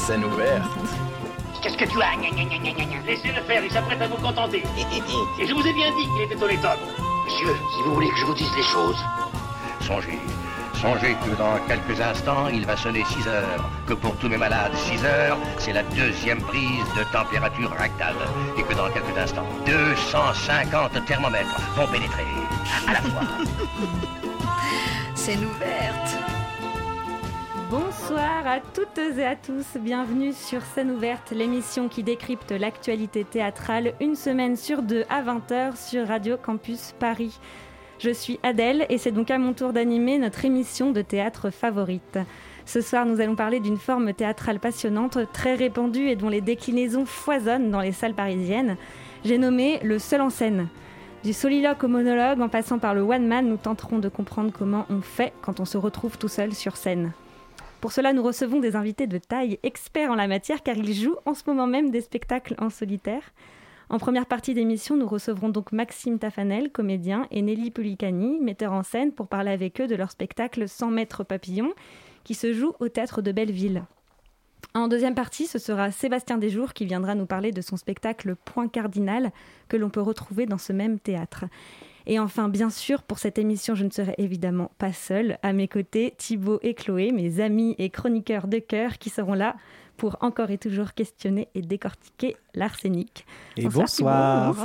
Scène ouverte. Qu'est-ce que tu as? Laissez-le faire, il s'apprête à vous contenter. Et je vous ai bien dit qu'il était honnête Monsieur, si vous voulez que je vous dise les choses, songez, Songez que dans quelques instants, il va sonner 6 heures. Que pour tous mes malades, 6 heures, c'est la deuxième prise de température rectale. Et que dans quelques instants, 250 thermomètres vont pénétrer à la fois. Scène ouverte. Bonsoir à toutes et à tous, bienvenue sur Scène ouverte, l'émission qui décrypte l'actualité théâtrale une semaine sur deux à 20h sur Radio Campus Paris. Je suis Adèle et c'est donc à mon tour d'animer notre émission de théâtre favorite. Ce soir, nous allons parler d'une forme théâtrale passionnante, très répandue et dont les déclinaisons foisonnent dans les salles parisiennes. J'ai nommé le seul en scène. Du soliloque au monologue, en passant par le one man, nous tenterons de comprendre comment on fait quand on se retrouve tout seul sur scène. Pour cela, nous recevons des invités de taille, experts en la matière, car ils jouent en ce moment même des spectacles en solitaire. En première partie d'émission, nous recevrons donc Maxime Tafanel, comédien, et Nelly Pulicani, metteur en scène, pour parler avec eux de leur spectacle 100 mètres papillon, qui se joue au théâtre de Belleville. En deuxième partie, ce sera Sébastien Desjours qui viendra nous parler de son spectacle Point cardinal, que l'on peut retrouver dans ce même théâtre. Et enfin, bien sûr, pour cette émission, je ne serai évidemment pas seule. À mes côtés, Thibaut et Chloé, mes amis et chroniqueurs de cœur, qui seront là pour encore et toujours questionner et décortiquer l'arsenic. Et bonsoir.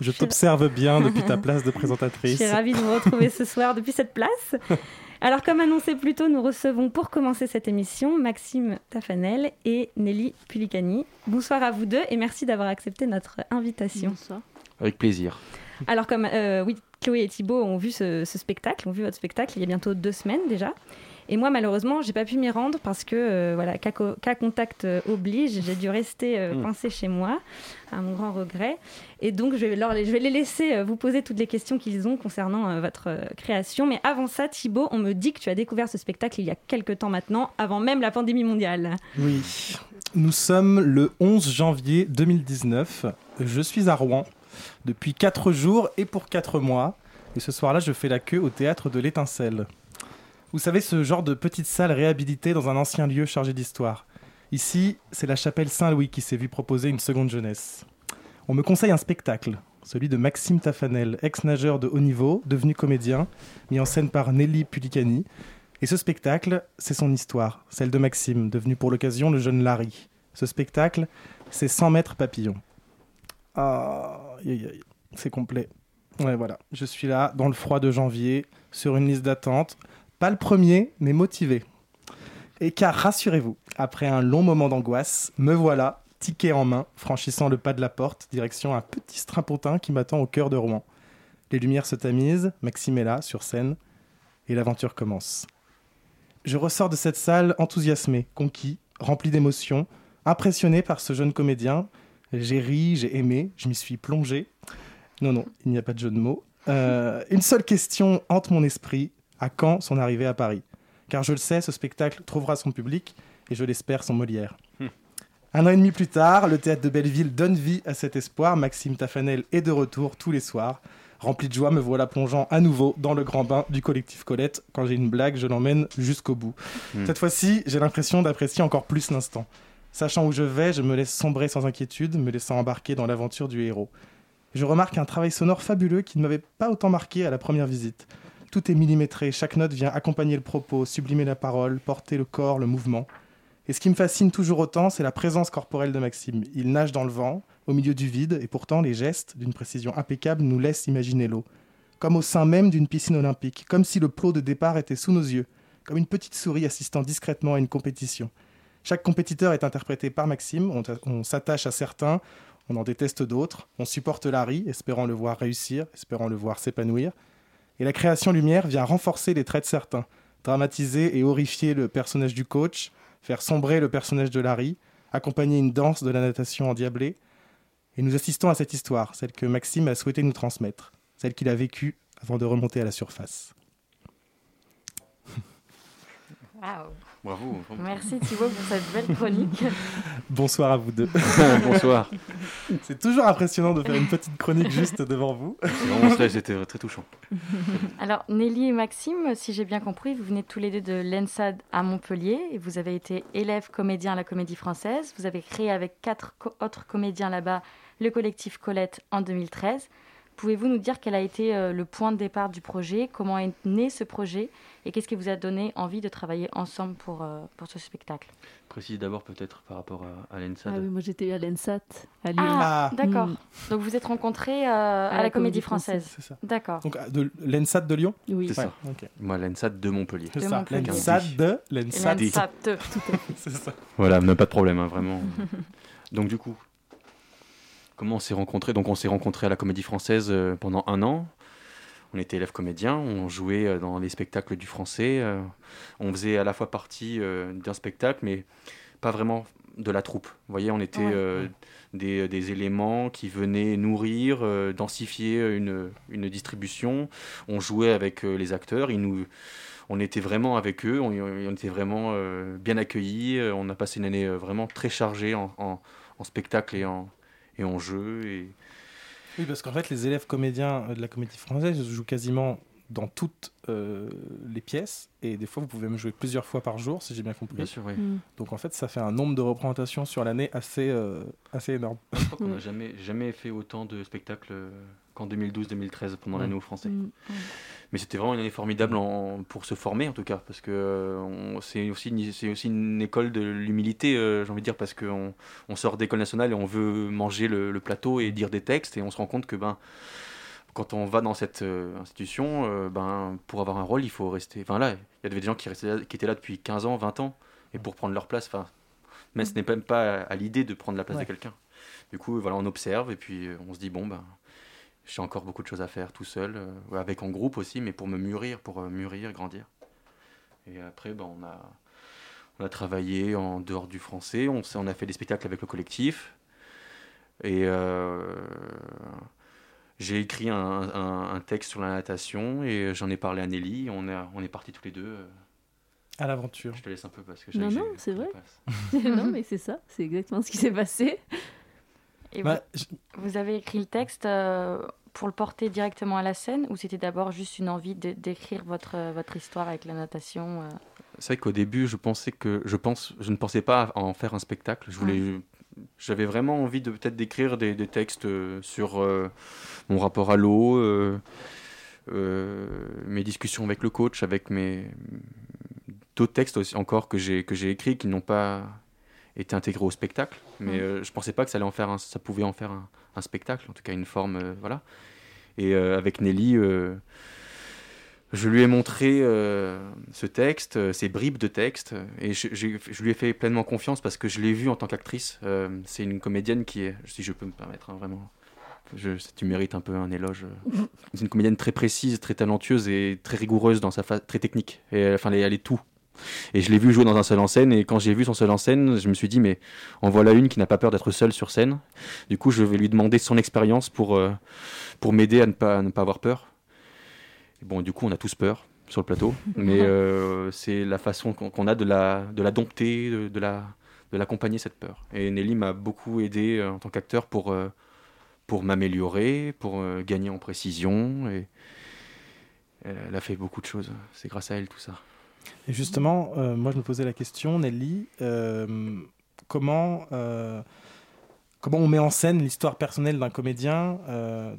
Je t'observe bien depuis ta place de présentatrice. Je suis ravie de vous retrouver ce soir depuis cette place. Alors, comme annoncé plus tôt, nous recevons pour commencer cette émission Maxime Tafanel et Nelly Pulicani. Bonsoir à vous deux et merci d'avoir accepté notre invitation. Bonsoir. Avec plaisir. Alors, comme euh, oui, Chloé et Thibault ont vu ce, spectacle, ont vu votre spectacle il y a bientôt deux semaines déjà. Et moi, malheureusement, j'ai pas pu m'y rendre parce que, euh, voilà, cas, contact euh, oblige, j'ai dû rester euh, mm. chez moi, à mon grand regret. Et donc, je vais, je vais les laisser vous poser toutes les questions qu'ils ont concernant votre création. Mais avant ça, Thibault, on me dit que tu as découvert ce spectacle il y a quelques temps maintenant, avant même la pandémie mondiale. Oui. Nous sommes le 11 janvier 2019. Je suis à Rouen depuis 4 jours et pour 4 mois. Et ce soir-là, je fais la queue au théâtre de l'Étincelle. Vous savez, ce genre de petite salle réhabilitée dans un ancien lieu chargé d'histoire. Ici, c'est la chapelle Saint-Louis qui s'est vue proposer une seconde jeunesse. On me conseille un spectacle, celui de Maxime Tafanel, ex-nageur de haut niveau, devenu comédien, mis en scène par Nelly Pulicani. Et ce spectacle, c'est son histoire, celle de Maxime, devenu pour l'occasion le jeune Larry. Ce spectacle, c'est 100 mètres papillon. Ah, c'est complet. Ouais, voilà. Je suis là, dans le froid de janvier, sur une liste d'attente. Pas le premier, mais motivé. Et car rassurez-vous, après un long moment d'angoisse, me voilà, ticket en main, franchissant le pas de la porte, direction un petit strapontin qui m'attend au cœur de Rouen. Les lumières se tamisent, Maxime est là, sur scène, et l'aventure commence. Je ressors de cette salle enthousiasmé, conquis, rempli d'émotions, impressionné par ce jeune comédien. J'ai ri, j'ai aimé, je m'y suis plongé. Non, non, il n'y a pas de jeu de mots. Euh, une seule question hante mon esprit à quand son arrivée à Paris? Car je le sais, ce spectacle trouvera son public et je l'espère son Molière. Hmm. Un an et demi plus tard, le théâtre de Belleville donne vie à cet espoir. Maxime Tafanel est de retour tous les soirs. Rempli de joie, me voilà plongeant à nouveau dans le grand bain du collectif Colette. Quand j'ai une blague, je l'emmène jusqu'au bout. Hmm. Cette fois-ci, j'ai l'impression d'apprécier encore plus l'instant. Sachant où je vais, je me laisse sombrer sans inquiétude, me laissant embarquer dans l'aventure du héros. Je remarque un travail sonore fabuleux qui ne m'avait pas autant marqué à la première visite. Tout est millimétré, chaque note vient accompagner le propos, sublimer la parole, porter le corps, le mouvement. Et ce qui me fascine toujours autant, c'est la présence corporelle de Maxime. Il nage dans le vent, au milieu du vide, et pourtant les gestes, d'une précision impeccable, nous laissent imaginer l'eau. Comme au sein même d'une piscine olympique, comme si le plot de départ était sous nos yeux, comme une petite souris assistant discrètement à une compétition. Chaque compétiteur est interprété par Maxime, on, s'attache à certains, on en déteste d'autres, on supporte Larry, espérant le voir réussir, espérant le voir s'épanouir, et la création lumière vient renforcer les traits de certains, dramatiser et horrifier le personnage du coach, faire sombrer le personnage de Larry, accompagner une danse de la natation endiablée. Et nous assistons à cette histoire, celle que Maxime a souhaité nous transmettre, celle qu'il a vécue avant de remonter à la surface. Bravo. Merci Thibaut pour cette belle chronique. Bonsoir à vous deux. Bonsoir. C'est toujours impressionnant de faire une petite chronique juste devant vous. C'est vraiment très, c'était très touchant. Alors Nelly et Maxime, si j'ai bien compris, vous venez tous les deux de l'ENSAD à Montpellier et vous avez été élève comédien à la Comédie Française. Vous avez créé avec quatre co- autres comédiens là-bas le collectif Colette en 2013. Pouvez-vous nous dire quel a été euh, le point de départ du projet, comment est né ce projet? Et qu'est-ce qui vous a donné envie de travailler ensemble pour, euh, pour ce spectacle? Précise d'abord peut-être par rapport à, à l'ENSAD. Ah oui, moi j'étais à l'ENSAT, à Lyon. Ah, Ah. d'accord. Mm. Donc vous êtes rencontrés euh, à, la Comédie Française. C'est ça. D'accord. Donc ah, de de Lyon? Oui. C'est ça. Moi, l'ENSAD de Montpellier. C'est De ça. Montpellier. L'ENSAD de l'ENSAD. L'ENSAT. C'est ça. Voilà, mais pas de problème, hein, vraiment. Donc du coup, comment on s'est rencontrés? Donc on s'est rencontrés à la Comédie Française euh, pendant un an. On était élèves comédiens, on jouait euh, dans les spectacles du français. euh, on faisait à la fois partie euh, d'un spectacle, mais pas vraiment de la troupe. Vous voyez, on était Ouais. euh, des, des éléments qui venaient nourrir, densifier une, une distribution. On jouait avec les acteurs, ils nous, on était vraiment avec eux, on, on était vraiment bien accueillis. On a passé une année vraiment très chargée en, en- en spectacle et en, et en jeu. Et... Oui, parce qu'en fait, les élèves comédiens euh, de la comédie française jouent quasiment dans toutes euh, les pièces. Et des fois, vous pouvez me jouer plusieurs fois par jour, si j'ai bien compris. Bien sûr, oui. Mm. Donc en fait, ça fait un nombre de représentations sur l'année assez, euh, assez énorme. Je crois qu'on n'a Ouais. jamais, jamais fait autant de spectacles euh, qu'en 2012-2013 pendant Mm. l'année au français. Mm. Mais c'était vraiment une année formidable en- pour se former en tout cas, parce que euh, c'est aussi, une- c'est aussi une école de l'humilité, euh, j'ai envie de dire, parce qu'on on sort d'école nationale et on veut manger le, le plateau et dire des textes, et on se rend compte que ben, quand on va dans cette euh, institution, euh, ben, pour avoir un rôle, il faut rester. Enfin là, il y avait des gens qui, restaient là- qui étaient là depuis 15 ans, 20 ans, et pour prendre leur place, enfin, mais ce n'est même pas à, l'idée de prendre la place Ouais. de quelqu'un. Du coup, voilà, on observe, et puis on se dit, bon, ben, j'ai encore beaucoup de choses à faire tout seul, euh, avec en groupe aussi, mais pour me mûrir, pour euh, mûrir, grandir. Et après, ben, on, a, on a travaillé en dehors du français, on, a fait des spectacles avec le collectif. Et euh, j'ai écrit un, un- un texte sur la natation et j'en ai parlé à Nelly. On est, on est partis tous les deux. À l'aventure. Je te laisse un peu parce que j'ai Non, non, c'est vrai. non, mais c'est ça, c'est exactement ce qui s'est passé. Et Bah, je- vous, avez écrit le texte euh, pour le porter directement à la scène ou c'était d'abord juste une envie de- d'écrire votre, euh, votre histoire avec la natation euh? C'est vrai qu'au début, je pensais que je pense, je ne pensais pas à en faire un spectacle. Je voulais, j'avais vraiment envie de peut-être d'écrire des, des textes sur euh, mon rapport à l'eau, euh, euh, mes discussions avec le coach, avec mes d'autres textes aussi encore que j'ai que j'ai écrits qui n'ont pas été intégrés au spectacle. Mais Mm. euh, je pensais pas que ça allait en faire, un- ça pouvait en faire un, un spectacle, en tout cas une forme, euh, voilà. Et euh, avec Nelly. je lui ai montré euh, ce texte, euh, ces bribes de texte, et je, je lui ai fait pleinement confiance parce que je l'ai vue en tant qu'actrice. Euh, c'est une comédienne qui est, si je peux me permettre, hein, vraiment, je, tu mérites un peu un éloge. euh. C'est une comédienne très précise, très talentueuse et très rigoureuse dans sa phase, très technique. Et, enfin, elle est tout. Et je l'ai vue jouer dans un seul en scène, et quand j'ai vu son seul en scène, je me suis dit, mais en voilà une qui n'a pas peur d'être seule sur scène. Du coup, je vais lui demander son expérience pour, euh, pour m'aider à ne pas, à ne pas avoir peur. Et bon, du coup, on a tous peur sur le plateau, mais euh, c'est la façon qu'on a de la, de la dompter, de, de la, de l'accompagner cette peur. Et Nelly m'a beaucoup aidé euh, en tant qu'acteur pour, euh, pour m'améliorer, pour gagner en précision. Et elle a fait beaucoup de choses. C'est grâce à elle tout ça. Et justement, euh, moi, je me posais la question, Nelly, euh, comment, euh, comment on met en scène l'histoire personnelle d'un comédien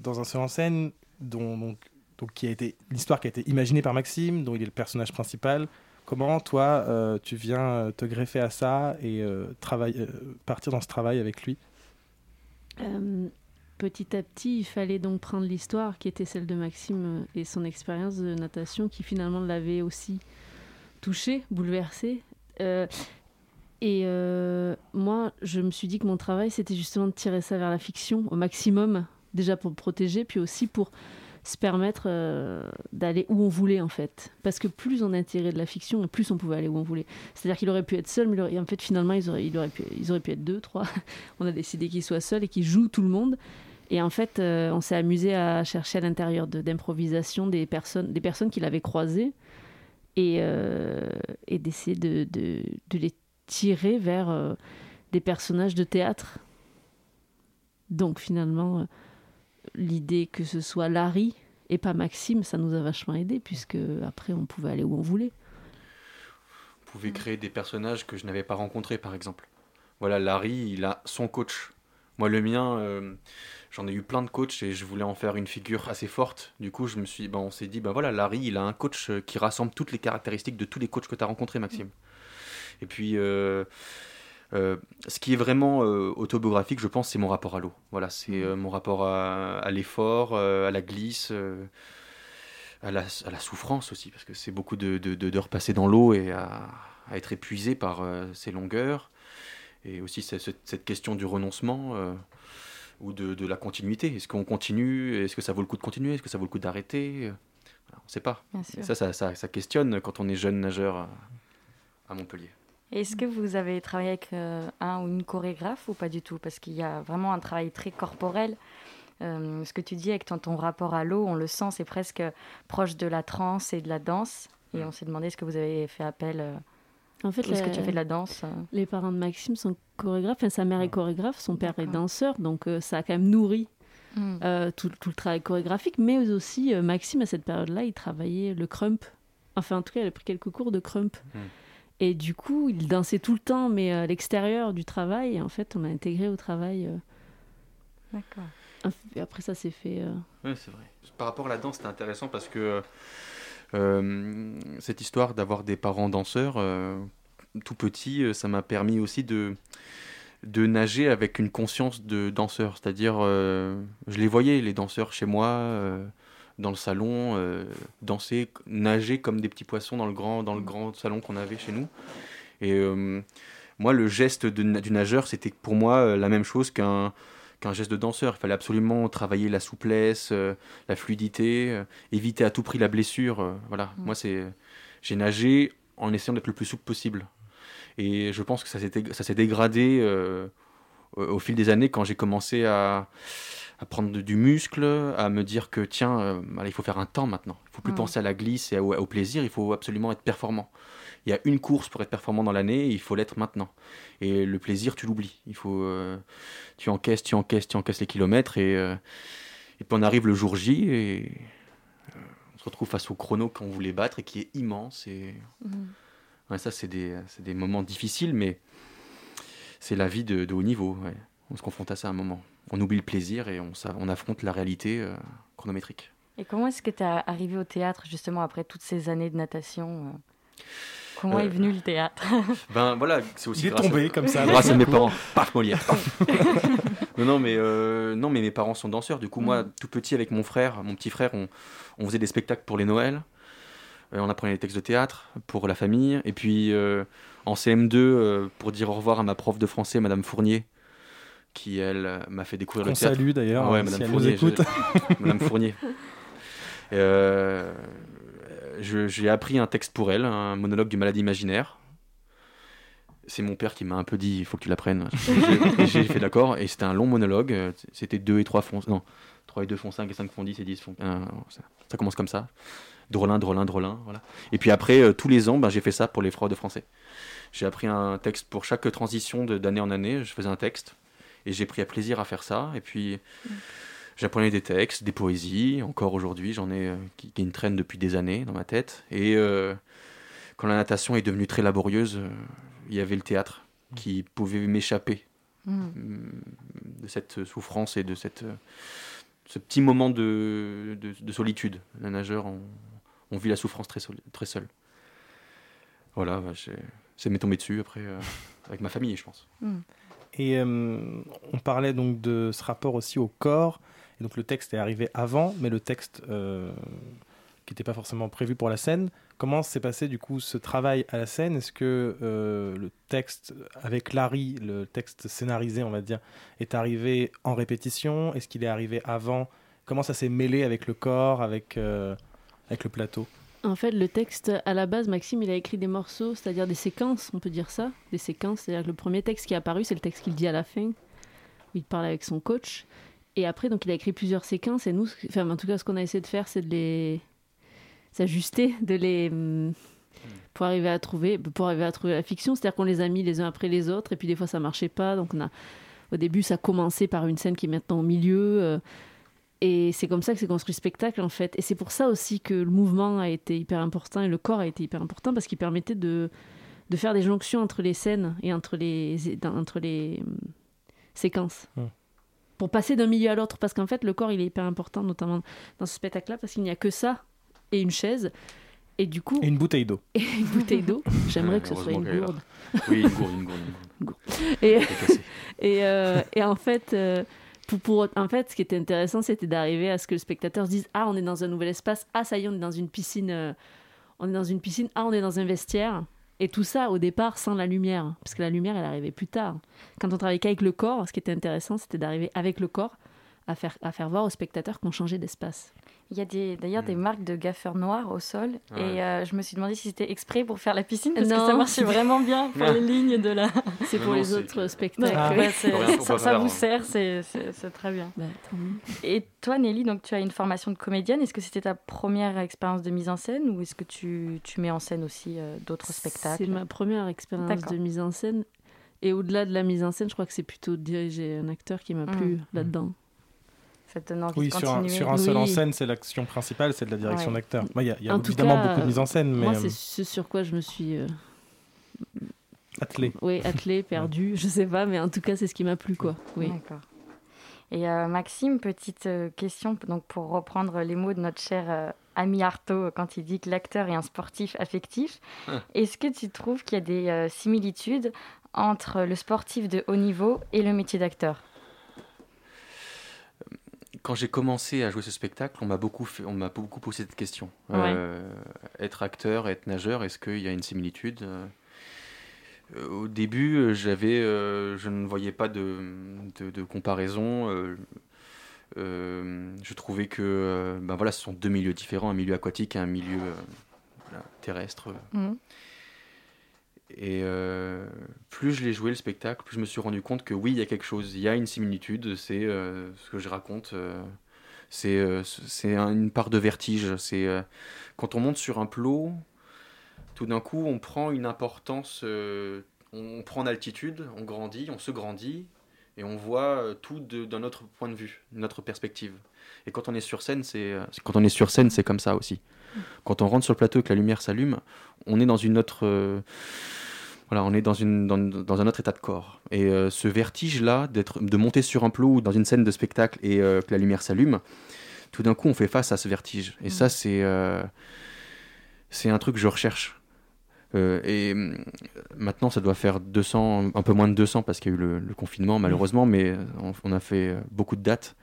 dans un seul en scène dont, donc, donc, qui a été l'histoire qui a été imaginée par Maxime, dont il est le personnage principal. Comment, toi, tu viens te greffer à ça et travailler, partir dans ce travail avec lui? Petit à petit, il fallait donc prendre l'histoire qui était celle de Maxime et son expérience de natation qui finalement l'avait aussi touché, bouleversé. Euh, et euh, moi, je me suis dit que mon travail, c'était justement de tirer ça vers la fiction au maximum, déjà pour protéger, puis aussi pour se permettre euh, d'aller où on voulait en fait. Parce que plus on a tiré de la fiction, plus on pouvait aller où on voulait. C'est-à-dire qu'il aurait pu être seul, mais en fait finalement ils auraient, pu, être deux, trois. on a décidé qu'il soit seul et qu'il joue tout le monde. Et en fait, euh, on s'est amusé à chercher à l'intérieur de- d'improvisation des personnes, des personnes qu'il avait croisées et, euh, et d'essayer de, les tirer vers euh, des personnages de théâtre. Donc finalement, euh, l'idée que ce soit Larry et pas Maxime, ça nous a vachement aidé, puisque après on pouvait aller où on voulait. Vous pouvez créer des personnages que je n'avais pas rencontrés, par exemple. Voilà, Larry, il a son coach. Moi, le mien, j'en ai eu plein de coachs et je voulais en faire une figure assez forte. Du coup, je me suis, ben, on s'est dit, ben voilà, Larry, il a un coach qui rassemble toutes les caractéristiques de tous les coachs que tu as rencontrés, Maxime. Et puis, euh, euh, ce qui est vraiment euh, autobiographique, je pense, c'est mon rapport à l'eau. Voilà, c'est euh, mon rapport à, à l'effort, euh, à la glisse, euh, à, la, à la souffrance aussi, parce que c'est beaucoup de, de, de- passées dans l'eau et à, à être épuisé par euh, ces longueurs. Et aussi cette, cette question du renoncement euh, ou de, de la continuité. Est-ce qu'on continue? Est-ce que ça vaut le coup de continuer? Est-ce que ça vaut le coup d'arrêter? Voilà, On ne sait pas. Ça, ça, ça, ça questionne quand on est jeune nageur à, à Montpellier. Est-ce que vous avez travaillé avec euh, un ou une chorégraphe ou pas du tout? Parce qu'il y a vraiment un travail très corporel. Euh, ce que tu dis avec ton, ton rapport à l'eau, on le sent, c'est presque proche de la trance et de la danse. Et on s'est demandé est-ce que vous avez fait appel. euh, En fait, est-ce que tu as fait de la danse euh les parents de Maxime sont chorégraphes, enfin, sa mère est chorégraphe, son père est danseur, donc euh, ça a quand même nourri Hmm. euh, tout, tout le travail chorégraphique, mais aussi euh, Maxime à cette période-là, il travaillait le crump. Enfin, en tout cas, il a pris quelques cours de crump. Mm. Et du coup, il dansait tout le temps, mais à l'extérieur du travail. Et en fait, on l'a intégré au travail. D'accord. et après, ça s'est fait. euh, Oui, c'est vrai. Par rapport à la danse, c'était intéressant parce que euh, cette histoire d'avoir des parents danseurs, euh, tout petit, euh, ça m'a permis aussi de, de nager avec une conscience de danseur. C'est-à-dire, euh, je les voyais, les danseurs chez moi, euh, dans le salon, euh, danser, nager comme des petits poissons dans le grand, dans le grand salon qu'on avait chez nous. Et euh, moi, le geste du nageur, c'était pour moi euh, la même chose qu'un qu'un geste de danseur. Il fallait absolument travailler la souplesse, euh, la fluidité, euh, éviter à tout prix la blessure. euh, voilà, Mm. moi, c'est j'ai nagé en essayant d'être le plus souple possible. Et je pense que ça s'est dégradé au, fil des années quand j'ai commencé à, à prendre de- du muscle, à me dire que tiens, il faut faire un temps maintenant. Il faut plus Mm. penser à la glisse et au, au plaisir, il faut absolument être performant. Il y a une course pour être performant dans l'année, il faut l'être maintenant. Et le plaisir, tu l'oublies. Il faut, euh, tu encaisses, tu encaisses, tu encaisses les kilomètres et, euh, et puis on arrive le jour J et euh, on se retrouve face au chrono qu'on voulait battre et qui est immense. Et Mhm. ouais, ça, c'est des, des moments difficiles, mais c'est la vie de, de haut niveau. ouais. On se confronte à ça à un moment. On oublie le plaisir et on, on affronte la réalité euh, chronométrique. Et comment est-ce que tu es arrivé au théâtre justement après toutes ces années de natation Comment Euh, est venu le théâtre Ben voilà, c'est aussi Il est grâce à- tombé comme ça. grâce à mes parents. Paf, Molière. non, non, mais euh, non, mais mes parents sont danseurs. Du coup, moi, Mhm. tout petit, avec mon frère, mon petit frère, on, on faisait des spectacles pour les Noëls. Euh, on apprenait les textes de théâtre pour la famille. Et puis, euh, en CM2, euh, pour dire au revoir à ma prof de français, Madame Fournier, qui, elle, m'a fait découvrir Qu'on le théâtre. salue d'ailleurs, Ah ouais, si Madame Fournier. je- Madame Fournier. Euh, J'ai appris un texte pour elle, un monologue du malade imaginaire. C'est mon père qui m'a un peu dit il faut que tu l'apprennes. J'ai fait d'accord, et c'était un long monologue. C'était 2 et 3 font. Non, 3 et 2 font 5 et 5 font 10 et 10 font. euh, ça, ça commence comme ça. Drôlin, drôlin, drôlin. Voilà. Et puis après, euh, tous les ans, ben, j'ai fait ça pour les de français. J'ai appris un texte pour chaque transition d'année en année. Je faisais un texte. Et j'ai pris à plaisir à faire ça. Et puis, j'apprenais des textes, des poésies. Encore aujourd'hui, j'en ai euh, qui, qui me traînent depuis des années dans ma tête. Et euh, quand la natation est devenue très laborieuse, euh, il y avait le théâtre qui pouvait m'échapper Mhm. hum, de cette souffrance et de cette, ce petit moment de, de, de solitude. Les nageurs, on, on vit la souffrance très, très seul. Voilà, bah, ça m'est tombé dessus après, euh, avec ma famille, je pense. Mhm. Et euh, on parlait donc de ce rapport aussi au corps. Et donc le texte est arrivé avant, mais le texte euh, qui n'était pas forcément prévu pour la scène. Comment s'est passé du coup ce travail à la scène? Est-ce que euh, le texte avec Larry, le texte scénarisé, on va dire, est arrivé en répétition? Est-ce qu'il est arrivé avant? Comment ça s'est mêlé avec le corps, avec, euh, avec le plateau? En fait, le texte, à la base, Maxime, il a écrit des morceaux, c'est-à-dire des séquences, on peut dire ça. Des séquences, c'est-à-dire que le premier texte qui est apparu, c'est le texte qu'il dit à la fin, où il parle avec son coach. Et après, donc, il a écrit plusieurs séquences, et nous, enfin, en tout cas, ce qu'on a essayé de faire, c'est de les s'ajuster, de les, hum, pour arriver à trouver, pour arriver à trouver la fiction. C'est-à-dire qu'on les a mis les uns après les autres, et puis des fois ça marchait pas. Donc au début, ça commençait par une scène qui est maintenant au milieu. euh, et c'est comme ça que s'est construit le spectacle, en fait. Et c'est pour ça aussi que le mouvement a été hyper important et le corps a été hyper important parce qu'il permettait de, de faire des jonctions entre les scènes et entre les, entre les hum, séquences. Pour passer d'un milieu à l'autre. Parce qu'en fait, le corps, il est hyper important, notamment dans ce spectacle-là, parce qu'il n'y a que ça et une chaise. Et du coup, Et une bouteille d'eau. et une bouteille d'eau. J'aimerais Ouais, que ce soit une gourde. Oui, une gourde, une gourde. Une et, euh, et en fait, euh, pour, pour- en fait, ce qui était intéressant, c'était d'arriver à ce que le spectateur se dise Ah, on est dans un nouvel espace. Ah, ça y est, on est dans une piscine. euh, on est dans une piscine. Ah, on est dans un vestiaire. Et tout ça, au départ, sans la lumière. Parce que la lumière, elle arrivait plus tard. Quand on travaillait qu'avec le corps, ce qui était intéressant, c'était d'arriver avec le corps à faire, à faire voir au spectateur qu'on changeait d'espace. Il y a des- d'ailleurs des marques de gaffeurs noirs au sol. Ouais. Et euh, je me suis demandé si c'était exprès pour faire la piscine, parce que ça marchait vraiment bien pour les lignes de la. C'est pour non, les autres spectacles. Ah. Ouais, ça, vous sert, c'est très bien. Bah. Et toi, Nelly, donc tu as une formation de comédienne. Est-ce que c'était ta première expérience de mise en scène ou est-ce que tu, tu mets en scène aussi euh, d'autres spectacles? C'est ma première expérience de mise en scène. Et au-delà de la mise en scène, je crois que c'est plutôt diriger un acteur qui m'a plu là-dedans. Ça Oui, de sur un, sur un seul Oui. en scène, c'est l'action principale, c'est de la direction Ouais. d'acteur. Il y a, y évidemment cas, beaucoup de mise en scène, mais Moi, euh, c'est ce sur quoi je me suis euh, attelé. oui, attelée, perdue, je sais pas, mais en tout cas, c'est ce qui m'a plu, quoi. Oui. D'accord. Et euh, Maxime, petite euh, question donc pour reprendre les mots de notre cher euh, ami Artaud quand il dit que l'acteur est un sportif affectif. Ah. Est-ce que tu trouves qu'il y a des euh, similitudes entre le sportif de haut niveau et le métier d'acteur? Quand j'ai commencé à jouer ce spectacle, on m'a beaucoup, fait- on m'a beaucoup posé cette question. Euh, être acteur, être nageur, est-ce qu'il y a une similitude Euh, Au début, euh, j'avais, euh, je ne voyais pas de, de, de comparaison. je trouvais que, ben voilà, ce sont deux milieux différents, un milieu aquatique et un milieu terrestre. Mhm. Et euh, plus je l'ai joué le spectacle, plus je me suis rendu compte que oui, il y a quelque chose, il y a une similitude, c'est euh, ce que je raconte, euh, c'est c'est un- une part de vertige. C'est quand on monte sur un plot, tout d'un coup, on prend une importance, on prend en altitude, on grandit, on se grandit, et on voit tout d'un autre point de vue, notre perspective. Et quand on est sur scène, c'est euh, quand on est sur scène, c'est comme ça aussi. Quand on rentre sur le plateau et que la lumière s'allume, on est dans une autre euh, voilà, on est dans, une, dans, dans un autre état de corps. Et euh, ce vertige-là, d'être, de monter sur un plot ou dans une scène de spectacle et euh, que la lumière s'allume, tout d'un coup, on fait face à ce vertige. Et ça, c'est, euh, c'est un truc que je recherche. Euh, et maintenant, ça doit faire 200, un peu moins de 200 parce qu'il y a eu le, le confinement, malheureusement, mais euh, on, on a fait beaucoup de dates.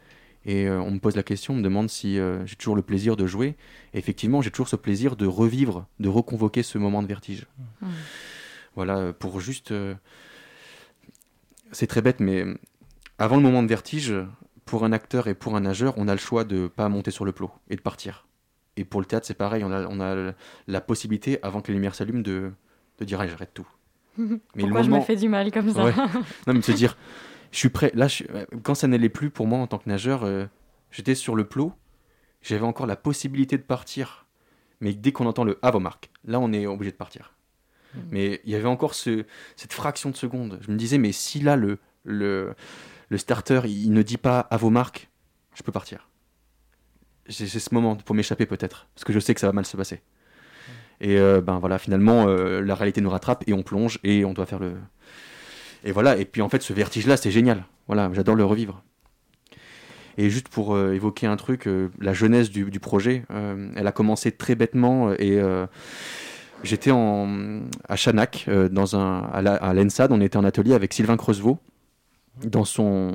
Et euh, on me pose la question, on me demande si euh, j'ai toujours le plaisir de jouer. Et effectivement, j'ai toujours ce plaisir de revivre, de reconvoquer ce moment de vertige. Mhm. Voilà, euh, pour juste. C'est très bête, mais avant le moment de vertige, pour un acteur et pour un nageur, on a le choix de pas monter sur le plot et de partir. Et pour le théâtre, c'est pareil, on a, on a la possibilité, avant que les lumières s'allument, de, de dire Allez, j'arrête tout. Mais Pourquoi je me fais du mal comme ça? Ouais. Non, mais de se dire, je suis prêt. Là, je euh, quand ça n'allait plus pour moi en tant que nageur, euh, j'étais sur le plot, j'avais encore la possibilité de partir. Mais dès qu'on entend le à marques, là, on est obligé de partir. Mais il y avait encore ce, cette fraction de seconde. Je me disais, mais si là, le, le, le starter, il ne dit pas à vos marques, je peux partir. J'ai ce moment pour m'échapper peut-être, parce que je sais que ça va mal se passer. Et euh, ben voilà, finalement, euh, la réalité nous rattrape et on plonge et on doit faire le. Et voilà, et puis en fait, ce vertige-là, c'est génial. Voilà, j'adore le revivre. Et juste pour euh, évoquer un truc, euh, la jeunesse du, projet, euh, elle a commencé très bêtement et j'étais à Chanac, dans un, à, l'ENSAD, on était en atelier avec Sylvain Creusevaux dans, son,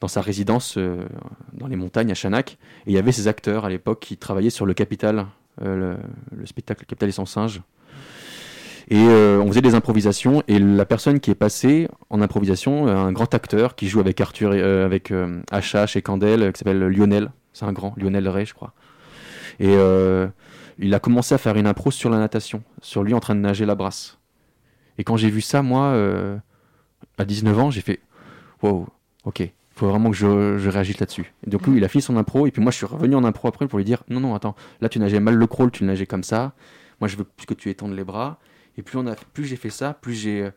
dans sa résidence dans les montagnes à Chanac. Et il y avait ces acteurs à l'époque qui travaillaient sur le Capital, le, le spectacle Le Capital et son singe. Et euh, on faisait des improvisations et la personne qui est passée en improvisation, euh, un grand acteur qui joue avec Arthur, et- euh, avec HH et Candel, qui s'appelle Lionel. C'est un grand, Lionel Ray, je crois. Et il a commencé à faire une impro sur la natation, sur lui en train de nager la brasse. Et quand j'ai vu ça, moi, à 19 ans, j'ai fait Wow, ok, il faut vraiment que je, je réagisse là-dessus. Et donc, lui, il a fini son impro, et puis moi, je suis revenu en impro après pour lui dire Non, non, attends, là, tu nageais mal le crawl, tu nageais comme ça. moi je veux plus que tu étendes les bras. Et plus, on a, plus j'ai fait ça, plus j'ai,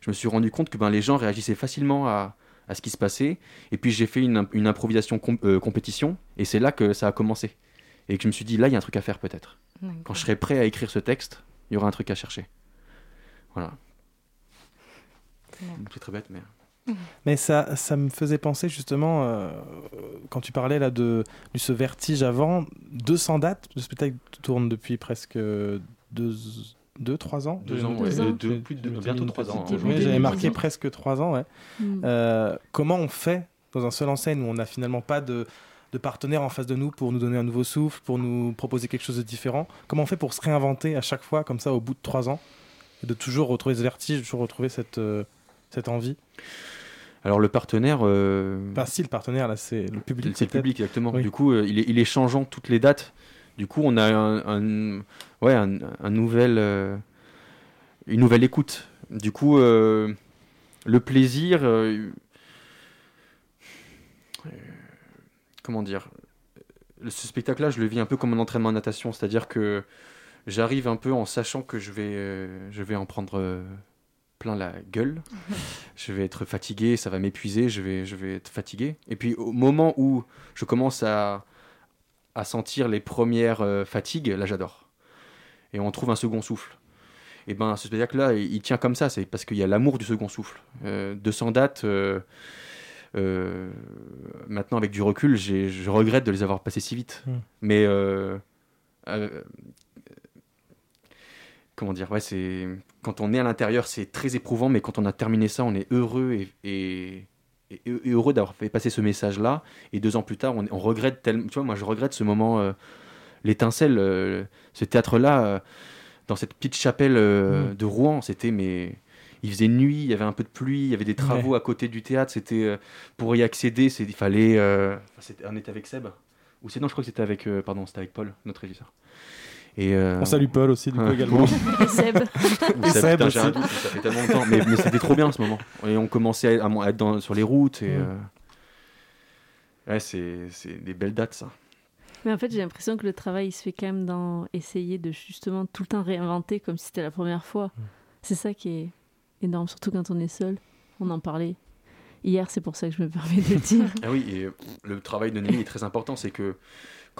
je me suis rendu compte que ben, les gens réagissaient facilement à, à ce qui se passait. Et puis j'ai fait une, une improvisation euh, compétition, et c'est là que ça a commencé. Et que je me suis dit, là, il y a un truc à faire peut-être. Quand je serai prêt à écrire ce texte, il y aura un truc à chercher. Voilà. C'est très bête, mais... Mais ça, ça me faisait penser justement, euh, quand tu parlais là de, de ce vertige avant, 200 dates, le spectacle tourne depuis presque deux, deux, trois ans. Deux ans, plus de bientôt trois ans. J'avais marqué presque trois ans. Ouais. Mm. Euh, comment on fait dans un seul en scène où on n'a finalement pas de, de partenaire en face de nous pour nous donner un nouveau souffle, pour nous proposer quelque chose de différent? Comment on fait pour se réinventer à chaque fois, comme ça, au bout de trois ans, et de toujours retrouver ce vertige, de toujours retrouver cette, euh, cette envie? Alors le partenaire. Euh... Si le partenaire là, c'est le public. C'est le public exactement. Du coup, euh, il, est, il, est, changeant toutes les dates. Du coup, on a un, ouais, un, nouvel, euh, une nouvelle écoute. Du coup, euh, le plaisir, euh, comment dire, ce spectacle-là, je le vis un peu comme un entraînement en natation, c'est-à-dire que j'arrive un peu en sachant que je vais, je vais en prendre plein la gueule, je vais être fatigué, ça va m'épuiser, je vais, je vais être fatigué. Et puis au moment où je commence à à sentir les premières euh, fatigues, là j'adore. Et on trouve un second souffle. Et ben ce spectacle-là, il, tient comme ça, c'est parce qu'il y a l'amour du second souffle. Euh, 200 dates, euh, euh, maintenant avec du recul, je regrette de les avoir passées si vite. Mm. Mais comment dire, ouais, c'est quand on est à l'intérieur, c'est très éprouvant, mais quand on a terminé ça, on est heureux et et, heureux d'avoir fait passer ce message-là. Et deux ans plus tard, on, on, regrette tellement. Tu vois, moi, je regrette ce moment, euh, l'étincelle, euh, ce théâtre-là, euh, dans cette petite chapelle mm. de Rouen. C'était, mais. Il faisait nuit, il y avait un peu de pluie, il y avait des travaux à côté du théâtre. C'était pour y accéder, c'est il fallait. on était avec Seb ou sinon je crois que c'était avec pardon, c'était avec Paul, notre régisseur. Et euh... On salue Paul aussi, du coup, également. Et Seb. Et Seb, putain, j'ai un doute, ça fait tellement longtemps. Mais, mais c'était trop bien ce moment. Et on commençait à, à être dans, sur les routes. Et, mm. euh... Ouais, c'est des belles dates, ça. Mais en fait, j'ai l'impression que le travail, il se fait quand même dans essayer de justement tout le temps réinventer comme si c'était la première fois. Mm. C'est ça qui est énorme, surtout quand on est seul. On en parlait hier, c'est pour ça que je me permets de le dire. ah oui, et le travail de Nelly est très important. C'est que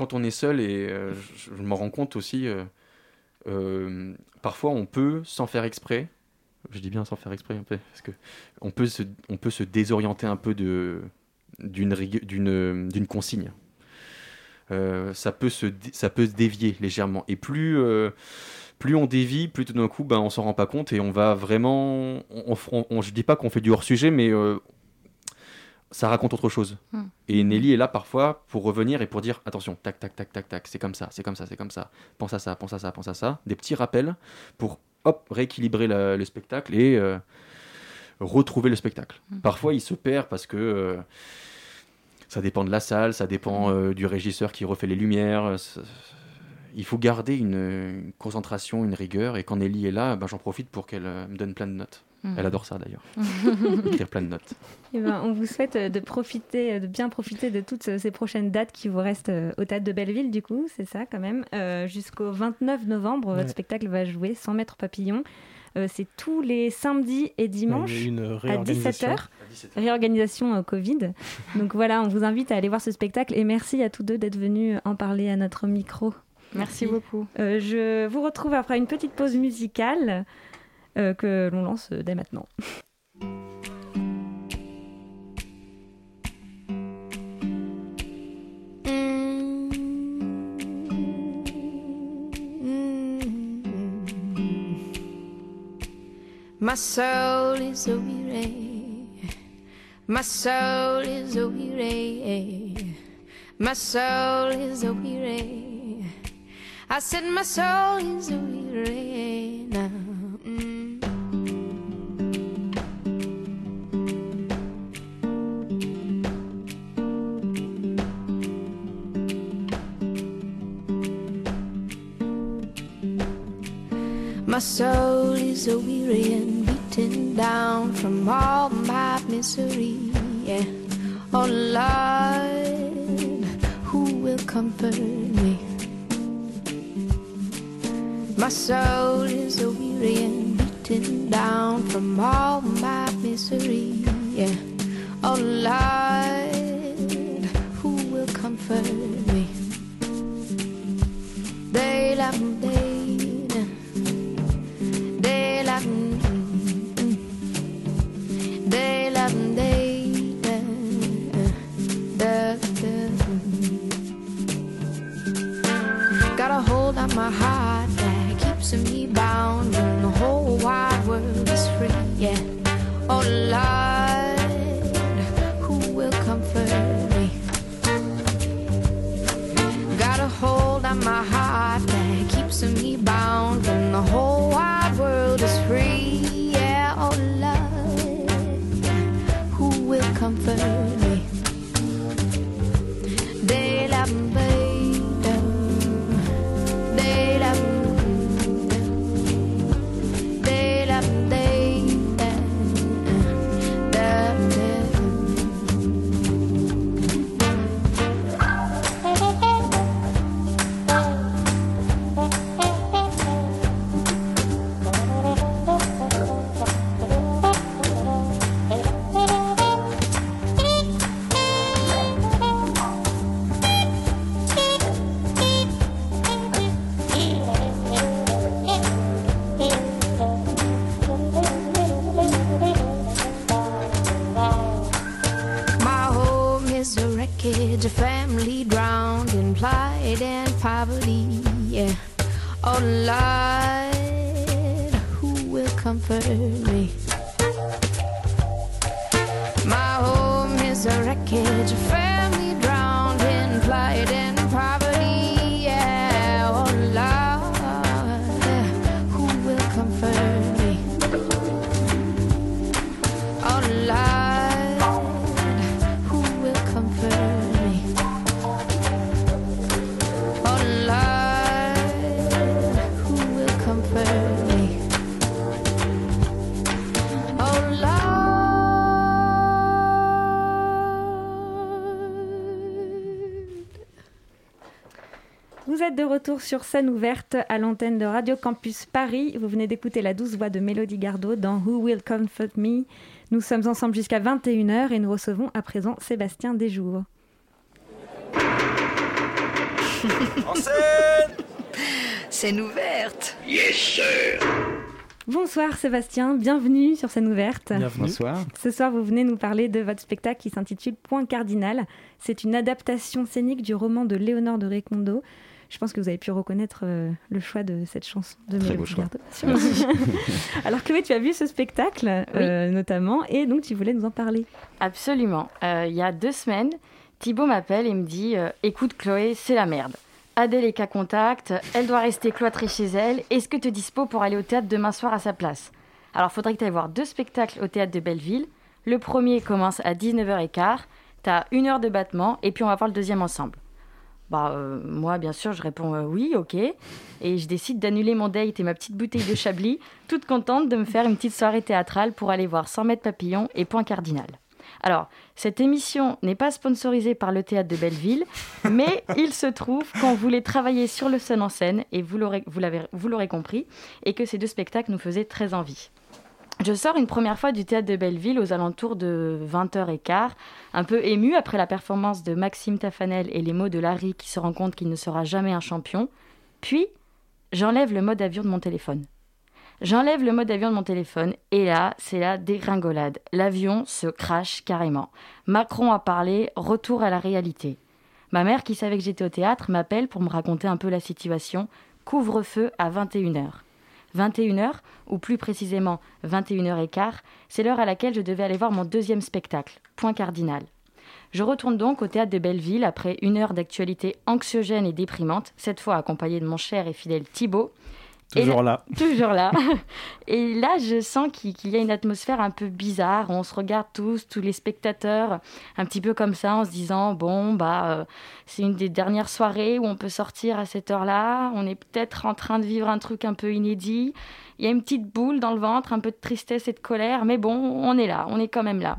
quand on est seul, et euh, je, m'en rends compte aussi, euh, euh, parfois on peut, sans faire exprès, je dis bien sans faire exprès, parce que on peut se, on peut se désorienter un peu d'une, d'une, d'une consigne. Ça, peut se, ça peut se dévier légèrement. Et plus, plus on dévie, plus tout d'un coup, ben, on s'en rend pas compte et on va vraiment. On, on, on je dis pas qu'on fait du hors-sujet, mais euh, ça raconte autre chose. Hmm. Et Nelly est là parfois pour revenir et pour dire attention, tac, tac, tac, tac, tac, c'est comme ça, c'est comme ça, c'est comme ça. Pense à ça, pense à ça, pense à ça. Des petits rappels pour hop rééquilibrer la, le spectacle et euh, retrouver le spectacle. Hmm. Parfois, il se perd parce que euh, ça dépend de la salle, ça dépend euh, du régisseur qui refait les lumières. Il faut garder une, une, concentration, une rigueur. Et quand Nelly est là, ben, j'en profite pour qu'elle me donne plein de notes. Mmh. Elle adore ça d'ailleurs. Écrire plein de notes. Et eh ben, on vous souhaite euh, de profiter, euh, de bien profiter de toutes euh, ces prochaines dates qui vous restent au Théâtre de Belleville, du coup, c'est ça quand même. Euh, Jusqu'au 29 novembre, ouais. votre spectacle va jouer 100 mètres papillon. Euh, c'est tous les samedis et dimanches à 17h. Réorganisation euh, Covid. Donc voilà, on vous invite à aller voir ce spectacle et merci à tous deux d'être venus en parler à notre micro. Merci, merci beaucoup. Euh, je vous retrouve après une petite pause musicale euh, que l'on lance dès maintenant. My soul is a weary, my soul is a weary, my soul is a weary. I said my soul is a weary soul is a weary and beaten down from all my misery. Yeah. Oh Lord, who will comfort me? My soul is a weary and beaten down from all my misery. Yeah. Oh Lord, who will comfort retour sur scène ouverte à l'antenne de Radio Campus Paris. Vous venez d'écouter la douce voix de Mélodie Gardot dans Who Will Comfort Me. Nous sommes ensemble jusqu'à 21h et nous recevons à présent Sébastien Desjours. En scène Scène ouverte Yes, sir Bonsoir Sébastien, bienvenue sur scène ouverte. Bienvenue. Bonsoir. Ce soir, vous venez nous parler de votre spectacle qui s'intitule Point Cardinal. C'est une adaptation scénique du roman de Léonore de Recondo. Je pense que vous avez pu reconnaître euh, le choix de cette chanson de Très Mélodie beau choix. Alors Chloé, tu as vu ce spectacle euh, notamment et donc tu voulais nous en parler. Absolument. Euh, il y a deux semaines, Thibaut m'appelle et me dit euh, Écoute, Chloé, c'est la merde. Adèle est qu'à contact, elle doit rester cloîtrée chez elle. Est-ce que tu es dispo pour aller au théâtre demain soir à sa place? Alors, faudrait que tu ailles voir deux spectacles au théâtre de Belleville. Le premier commence à 19h15. Tu as une heure de battement et puis on va voir le deuxième ensemble. Bah, euh, moi, bien sûr, je réponds euh, oui, ok. Et je décide d'annuler mon date et ma petite bouteille de Chablis, toute contente de me faire une petite soirée théâtrale pour aller voir 100 mètres papillon et Point Cardinal. Alors, cette émission n'est pas sponsorisée par le théâtre de Belleville, mais il se trouve qu'on voulait travailler sur le scène en scène, et vous l'aurez compris, et que ces deux spectacles nous faisaient très envie. Je sors une première fois du théâtre de Belleville aux alentours de 20h15, un peu ému après la performance de Maxime Tafanel et les mots de Larry qui se rend compte qu'il ne sera jamais un champion. Puis, j'enlève le mode avion de mon téléphone. J'enlève le mode avion de mon téléphone et là, c'est la dégringolade. L'avion se crache carrément. Macron a parlé, retour à la réalité. Ma mère, qui savait que j'étais au théâtre, m'appelle pour me raconter un peu la situation. Couvre-feu à 21h. 21h, ou plus précisément 21h15, c'est l'heure à laquelle je devais aller voir mon deuxième spectacle, Point Cardinal. Je retourne donc au théâtre de Belleville après une heure d'actualité anxiogène et déprimante, cette fois accompagnée de mon cher et fidèle Thibaut. Toujours là. Toujours là. Et là, je sens qu'il qu'il y a une atmosphère un peu bizarre. On se regarde tous, tous les spectateurs, un petit peu comme ça, en se disant bon, bah, euh, c'est une des dernières soirées où on peut sortir à cette heure-là. On est peut-être en train de vivre un truc un peu inédit. Il y a une petite boule dans le ventre, un peu de tristesse et de colère, mais bon, on est là, on est quand même là.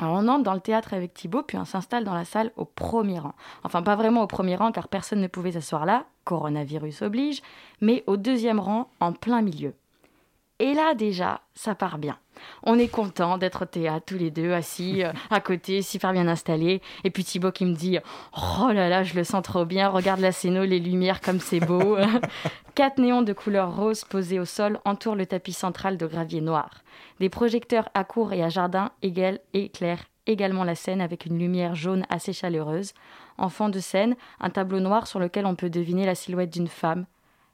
On entre dans le théâtre avec Thibaut, puis on s'installe dans la salle au premier rang. Enfin, pas vraiment au premier rang, car personne ne pouvait s'asseoir là, coronavirus oblige, mais au deuxième rang, en plein milieu. Et là, déjà, ça part bien. On est content d'être au théâtre tous les deux, assis euh, à côté, super bien installés. Et puis Thibaut qui me dit Oh là là, je le sens trop bien, regarde la scéno, les lumières comme c'est beau. Quatre néons de couleur rose posés au sol entourent le tapis central de gravier noir. Des projecteurs à court et à jardin éclairent également la scène avec une lumière jaune assez chaleureuse. En fond de scène, un tableau noir sur lequel on peut deviner la silhouette d'une femme.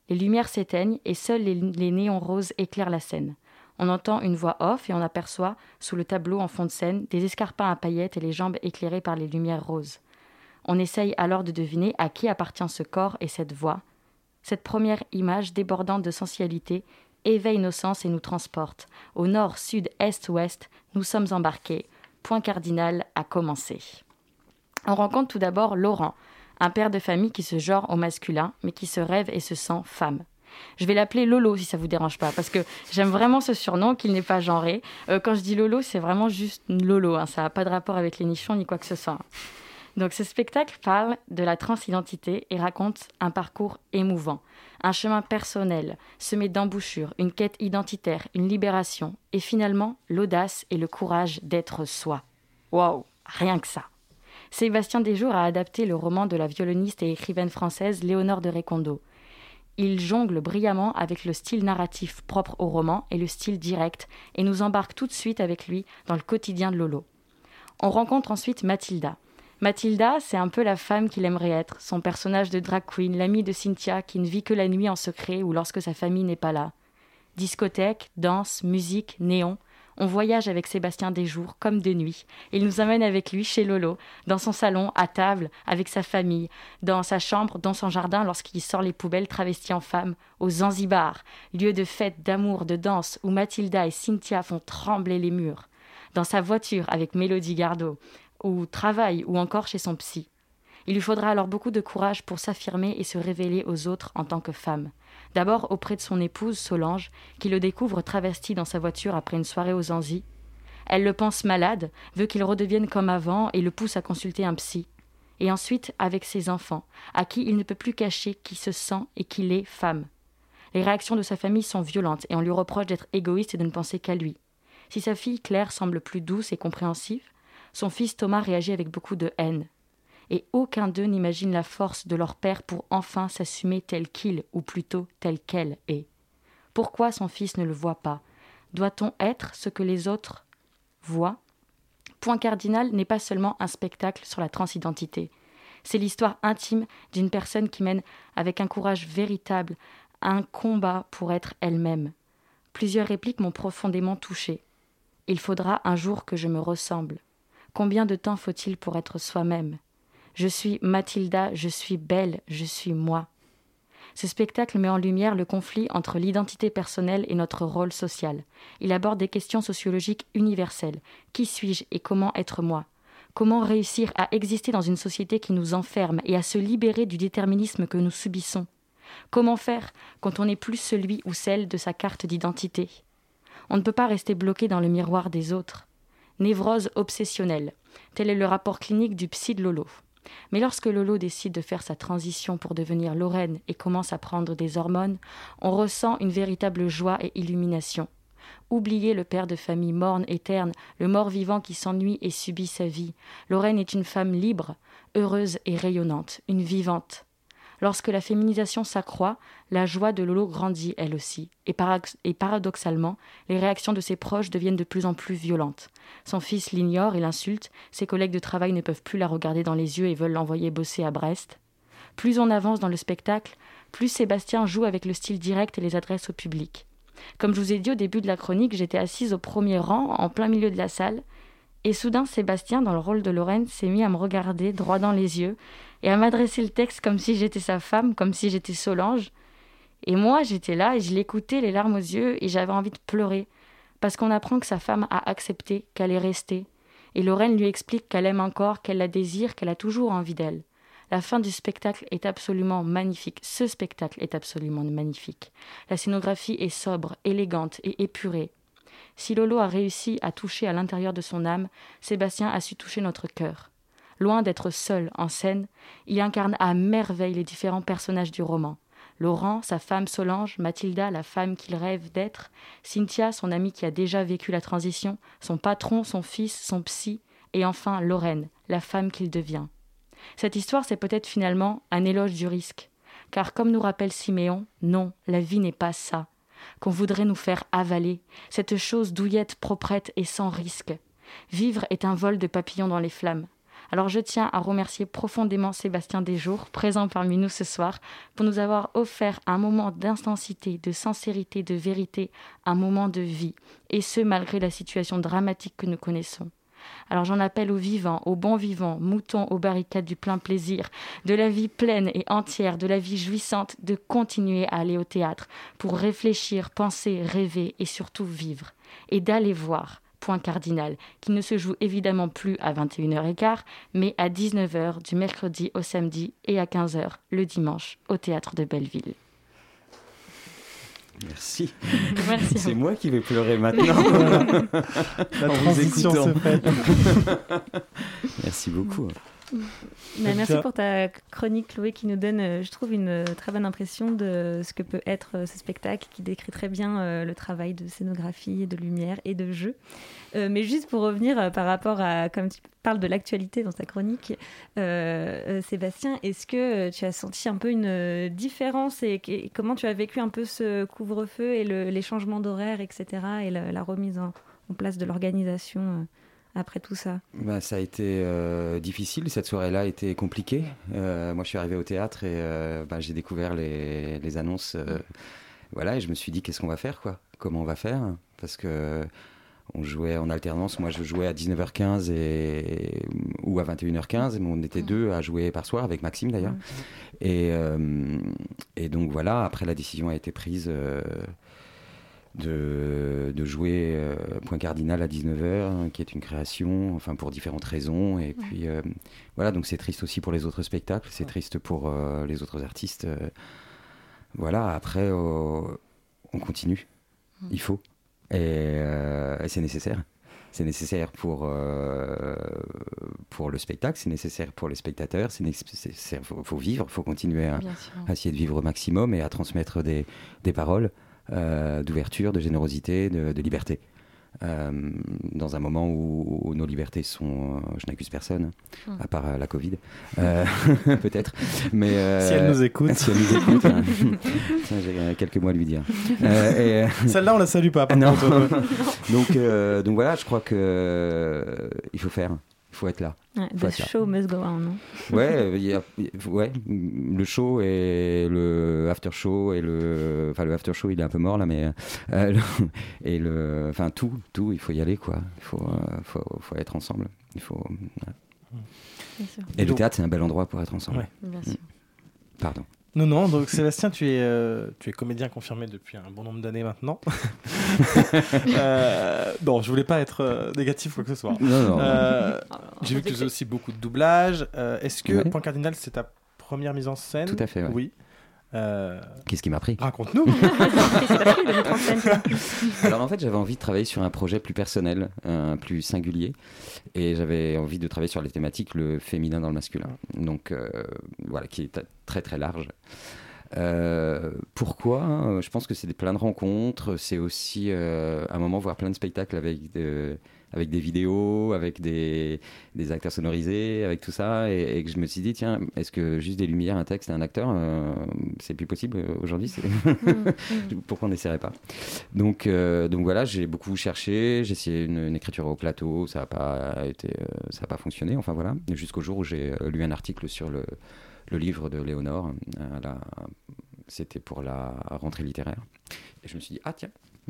Les lumières s'éteignent et seuls les, néons roses éclairent la scène. On entend une voix off et on aperçoit, sous le tableau en fond de scène, des escarpins à paillettes et les jambes éclairées par les lumières roses. On essaye alors de deviner à qui appartient ce corps et cette voix. Cette première image débordante de sensualité éveille nos sens et nous transporte. Au nord, sud, est, ouest, nous sommes embarqués. Point cardinal à commencer. On rencontre tout d'abord Laurent, un père de famille qui se genre au masculin, mais qui se rêve et se sent femme. Je vais l'appeler Lolo si ça vous dérange pas, parce que j'aime vraiment ce surnom qu'il n'est pas genré. Euh, quand je dis Lolo, c'est vraiment juste Lolo, hein, ça n'a pas de rapport avec les nichons ni quoi que ce soit. Donc ce spectacle parle de la transidentité et raconte un parcours émouvant, un chemin personnel, semé d'embouchures, une quête identitaire, une libération, et finalement l'audace et le courage d'être soi. Waouh, rien que ça. Sébastien Desjours a adapté le roman de la violoniste et écrivaine française Léonore de Récondo. Il jongle brillamment avec le style narratif propre au roman et le style direct, et nous embarque tout de suite avec lui dans le quotidien de Lolo. On rencontre ensuite Mathilda. Mathilda, c'est un peu la femme qu'il aimerait être, son personnage de drag queen, l'amie de Cynthia qui ne vit que la nuit en secret ou lorsque sa famille n'est pas là. Discothèque, danse, musique, néon, on voyage avec Sébastien des jours comme de nuit. Il nous amène avec lui chez Lolo, dans son salon, à table, avec sa famille, dans sa chambre, dans son jardin lorsqu'il sort les poubelles travesties en femme, au Zanzibar, lieu de fête, d'amour, de danse, où Mathilda et Cynthia font trembler les murs. Dans sa voiture avec Mélodie Gardot, ou travail, ou encore chez son psy. Il lui faudra alors beaucoup de courage pour s'affirmer et se révéler aux autres en tant que femme. D'abord auprès de son épouse, Solange, qui le découvre travesti dans sa voiture après une soirée aux Zanzi. Elle le pense malade, veut qu'il redevienne comme avant et le pousse à consulter un psy. Et ensuite avec ses enfants, à qui il ne peut plus cacher qui se sent et qu'il est femme. Les réactions de sa famille sont violentes et on lui reproche d'être égoïste et de ne penser qu'à lui. Si sa fille Claire semble plus douce et compréhensive, son fils Thomas réagit avec beaucoup de haine et aucun d'eux n'imagine la force de leur père pour enfin s'assumer tel qu'il, ou plutôt tel qu'elle est. Pourquoi son fils ne le voit pas? Doit-on être ce que les autres voient? Point cardinal n'est pas seulement un spectacle sur la transidentité. C'est l'histoire intime d'une personne qui mène avec un courage véritable un combat pour être elle-même. Plusieurs répliques m'ont profondément touchée. Il faudra un jour que je me ressemble. Combien de temps faut-il pour être soi-même? Je suis Mathilda, je suis belle, je suis moi. Ce spectacle met en lumière le conflit entre l'identité personnelle et notre rôle social. Il aborde des questions sociologiques universelles. Qui suis-je et comment être moi? Comment réussir à exister dans une société qui nous enferme et à se libérer du déterminisme que nous subissons? Comment faire quand on n'est plus celui ou celle de sa carte d'identité? On ne peut pas rester bloqué dans le miroir des autres. Névrose obsessionnelle. Tel est le rapport clinique du psy de Lolo. Mais lorsque Lolo décide de faire sa transition pour devenir Lorraine et commence à prendre des hormones, on ressent une véritable joie et illumination. Oubliez le père de famille morne et terne, le mort-vivant qui s'ennuie et subit sa vie. Lorraine est une femme libre, heureuse et rayonnante, une vivante. Lorsque la féminisation s'accroît, la joie de Lolo grandit elle aussi, et, paradoxalement, les réactions de ses proches deviennent de plus en plus violentes. Son fils l'ignore et l'insulte, ses collègues de travail ne peuvent plus la regarder dans les yeux et veulent l'envoyer bosser à Brest. Plus on avance dans le spectacle, plus Sébastien joue avec le style direct et les adresses au public. Comme je vous ai dit au début de la chronique, j'étais assise au premier rang, en plein milieu de la salle, et soudain Sébastien, dans le rôle de Lorraine, s'est mis à me regarder droit dans les yeux et à m'adresser le texte comme si j'étais sa femme, comme si j'étais Solange. Et moi, j'étais là et je l'écoutais, les larmes aux yeux, et j'avais envie de pleurer, parce qu'on apprend que sa femme a accepté, qu'elle est restée. Et Lorraine lui explique qu'elle aime encore, qu'elle la désire, qu'elle a toujours envie d'elle. La fin du spectacle est absolument magnifique. Ce spectacle est absolument magnifique. La scénographie est sobre, élégante et épurée. Si Lolo a réussi à toucher à l'intérieur de son âme, Sébastien a su toucher notre cœur. Loin d'être seul en scène, il incarne à merveille les différents personnages du roman. Laurent, sa femme Solange, Mathilda, la femme qu'il rêve d'être, Cynthia, son amie qui a déjà vécu la transition, son patron, son fils, son psy, et enfin Lorraine, la femme qu'il devient. Cette histoire, c'est peut-être finalement un éloge du risque. Car comme nous rappelle Siméon, non, la vie n'est pas ça. Qu'on voudrait nous faire avaler, cette chose douillette, proprette et sans risque. Vivre est un vol de papillons dans les flammes. Alors je tiens à remercier profondément Sébastien Desjours, présent parmi nous ce soir, pour nous avoir offert un moment d'intensité, de sincérité, de vérité, un moment de vie, et ce malgré la situation dramatique que nous connaissons. Alors j'en appelle aux vivants, aux bons vivants, moutons aux barricades du plein plaisir, de la vie pleine et entière, de la vie jouissante, de continuer à aller au théâtre pour réfléchir, penser, rêver et surtout vivre. Et d'aller voir, point cardinal, qui ne se joue évidemment plus à 21h15, mais à 19h du mercredi au samedi et à 15h le dimanche au théâtre de Belleville. Merci. Merci. C'est moi qui vais pleurer maintenant. La En vous transition écoutant. se fait. Merci beaucoup. Bah, merci pour ta chronique, Chloé, qui nous donne, euh, je trouve, une euh, très bonne impression de ce que peut être euh, ce spectacle, qui décrit très bien le travail de scénographie, de lumière et de jeu. Mais juste pour revenir par rapport à, comme tu parles de l'actualité dans ta chronique, euh, Sébastien, est-ce que tu as senti un peu une différence et, et comment tu as vécu un peu ce couvre-feu et le- les changements d'horaire, etc., et la, la remise en, en place de l'organisation après tout ça Bah, ça a été euh, difficile, cette soirée-là a été compliquée. Euh, moi, je suis arrivé au théâtre et euh, bah, j'ai découvert les, les annonces. voilà, et je me suis dit, qu'est-ce qu'on va faire, quoi? Comment on va faire? Parce que on jouait en alternance. Moi, je jouais à 19h15 et, ou à 21h15. mais on était deux à jouer par soir, avec Maxime d'ailleurs. Et, et donc voilà, après la décision a été prise de, de jouer euh, Point Cardinal à 19h, qui est une création, enfin pour différentes raisons. Et puis euh, voilà, donc c'est triste aussi pour les autres spectacles, c'est triste pour euh, les autres artistes. voilà, après, on continue. Il faut. Et, et c'est nécessaire. C'est nécessaire pour, euh, pour le spectacle, c'est nécessaire pour les spectateurs, c'est nécessaire, faut, faut vivre, faut continuer à, essayer de vivre au maximum et à transmettre des, des paroles d'ouverture, de générosité, de, de liberté. Euh, dans un moment où, où nos libertés sont, euh, je n'accuse personne, Mm. à part euh, la Covid, euh, peut-être. Mais euh, Si elle nous écoute. si elle nous écoute, hein. Tiens, j'ai euh, quelques mots à lui dire. Euh, et, euh, Celle-là, on la salue pas. Par non. contre. donc, euh, donc voilà, je crois que euh, il faut faire, il faut être là. Ouais, Faut The être là. show must go on. non Ouais, euh, il y a- il y a- ouais, le show et le after show et le, enfin le after show il est un peu mort là, mais euh, le- et le, enfin tout, tout, il faut y aller quoi. Il faut, euh, faut, faut être ensemble. Il faut. voilà. Bien sûr. Et le théâtre c'est un bel endroit pour être ensemble. Ouais. Bien sûr. Pardon. Non, non, donc Sébastien, tu es, euh, tu es comédien confirmé depuis un bon nombre d'années maintenant. Euh, non, je voulais pas être euh, négatif ou quoi que ce soit. Non, non. Euh, J'ai vu que tu faisais aussi beaucoup de doublage. Euh, Est-ce que Ouais. Point Cardinal, c'est ta première mise en scène? Tout à fait, ouais. Oui. Euh, Qu'est-ce qui m'a pris? Raconte-nous. Alors en fait, j'avais envie de travailler sur un projet plus personnel, un plus singulier, et j'avais envie de travailler sur les thématiques le féminin dans le masculin. Donc euh, voilà, qui est très très large. Euh, pourquoi? Euh, Je pense que c'est des- plein de rencontres. C'est aussi euh, un moment voir plein de spectacles avec de- avec des vidéos, avec des, des acteurs sonorisés, avec tout ça, et, et que je me suis dit tiens, est-ce que juste des lumières, un texte et un acteur, euh, c'est plus possible aujourd'hui c'est- Pourquoi on n'essaierait pas? Donc, euh, donc voilà, j'ai beaucoup cherché, j'ai essayé une, une écriture au plateau, ça n'a pas été, euh, ça a pas fonctionné. Enfin voilà, jusqu'au jour où j'ai lu un article sur le, le livre de Léonore. C'était pour la rentrée littéraire, et je me suis dit ah tiens,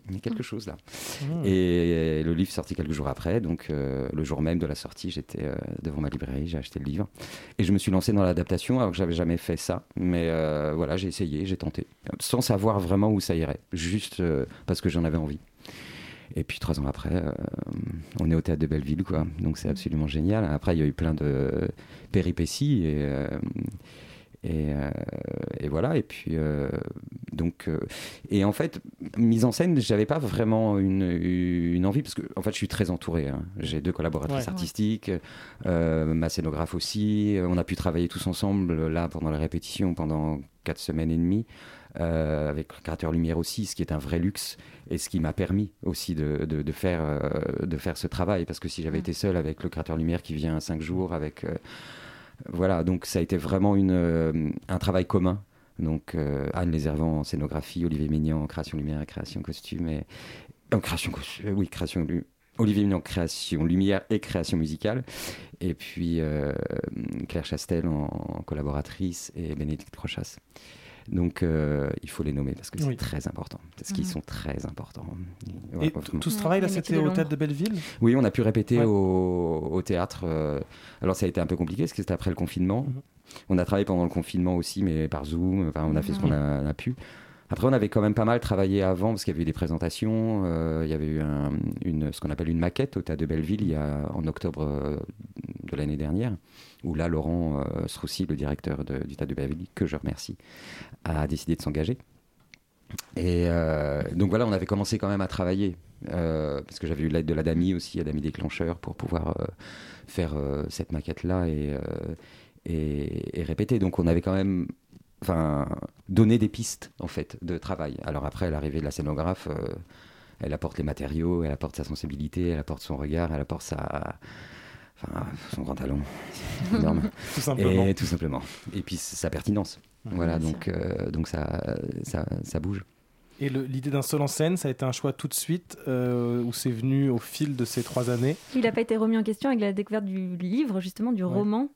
il y a quelque chose là. Mmh. Et le livre sorti quelques jours après, donc euh, le jour même de la sortie, j'étais euh, devant ma librairie, j'ai acheté le livre et je me suis lancé dans l'adaptation alors que j'avais jamais fait ça. Mais euh, voilà, j'ai essayé, j'ai tenté, sans savoir vraiment où ça irait, juste parce que j'en avais envie. Et puis trois ans après, euh, on est au théâtre de Belleville, quoi. Donc c'est absolument génial. Après, il y a eu plein de péripéties et, euh, Et, euh, et, voilà, et puis euh, donc, euh, et en fait, mise en scène, j'avais pas vraiment une, une, envie parce que en fait, je suis très entouré. Hein. J'ai deux collaboratrices Ouais. artistiques, ma scénographe aussi. On a pu travailler tous ensemble là pendant la répétition pendant quatre semaines et demie. euh, avec le créateur lumière aussi, ce qui est un vrai luxe et ce qui m'a permis aussi de, de, de faire, euh, de faire ce travail parce que si j'avais été seul avec le créateur lumière qui vient cinq jours avec euh, voilà, donc ça a été vraiment une, euh, un travail commun. Donc euh, Anne Lézervant en scénographie, Olivier Mignon en création lumière et création costume, et création costume, oui, création Olivier Mignon en création lumière et création musicale, et puis euh, Claire Chastel en, collaboratrice et Bénédicte Rochas. Donc euh, il faut les nommer parce que c'est Oui. très important, parce qu'ils Mhm. sont très importants. Et Ouais, t- vraiment. tout ce travail-là, c'était au Théâtre de Belleville? Oui, on a pu répéter Ouais. au, au théâtre. euh, alors ça a été un peu compliqué parce que c'était après le confinement. Mhm. On a travaillé pendant le confinement aussi, mais par Zoom. Enfin, on a fait ce qu'on a, pu. Après, on avait quand même pas mal travaillé avant parce qu'il y avait eu des présentations. euh, il y avait eu un- une, ce qu'on appelle une maquette au théâtre de Belleville il y a, en octobre de l'année dernière, où là, Laurent euh, Sroussi, le directeur du théâtre de Belleville, que je remercie, a décidé de s'engager. Et euh, donc voilà, on avait commencé quand même à travailler, euh, parce que j'avais eu l'aide de la DAMI aussi, la DAMI déclencheur, pour pouvoir euh, faire euh, cette maquette-là et, et, répéter. Donc on avait quand même enfin, donné des pistes, en fait, de travail. Alors après, l'arrivée de la scénographe, elle apporte les matériaux, elle apporte sa sensibilité, elle apporte son regard, elle apporte sa... Enfin, son grand talent, énorme. Tout simplement. Et tout simplement. Et puis sa pertinence. Voilà, donc, euh, donc ça, ça, ça bouge. Et l'idée d'un seul en scène, ça a été un choix tout de suite euh, ou c'est venu au fil de ces trois années? Il n'a pas été remis en question avec la découverte du livre, justement, du roman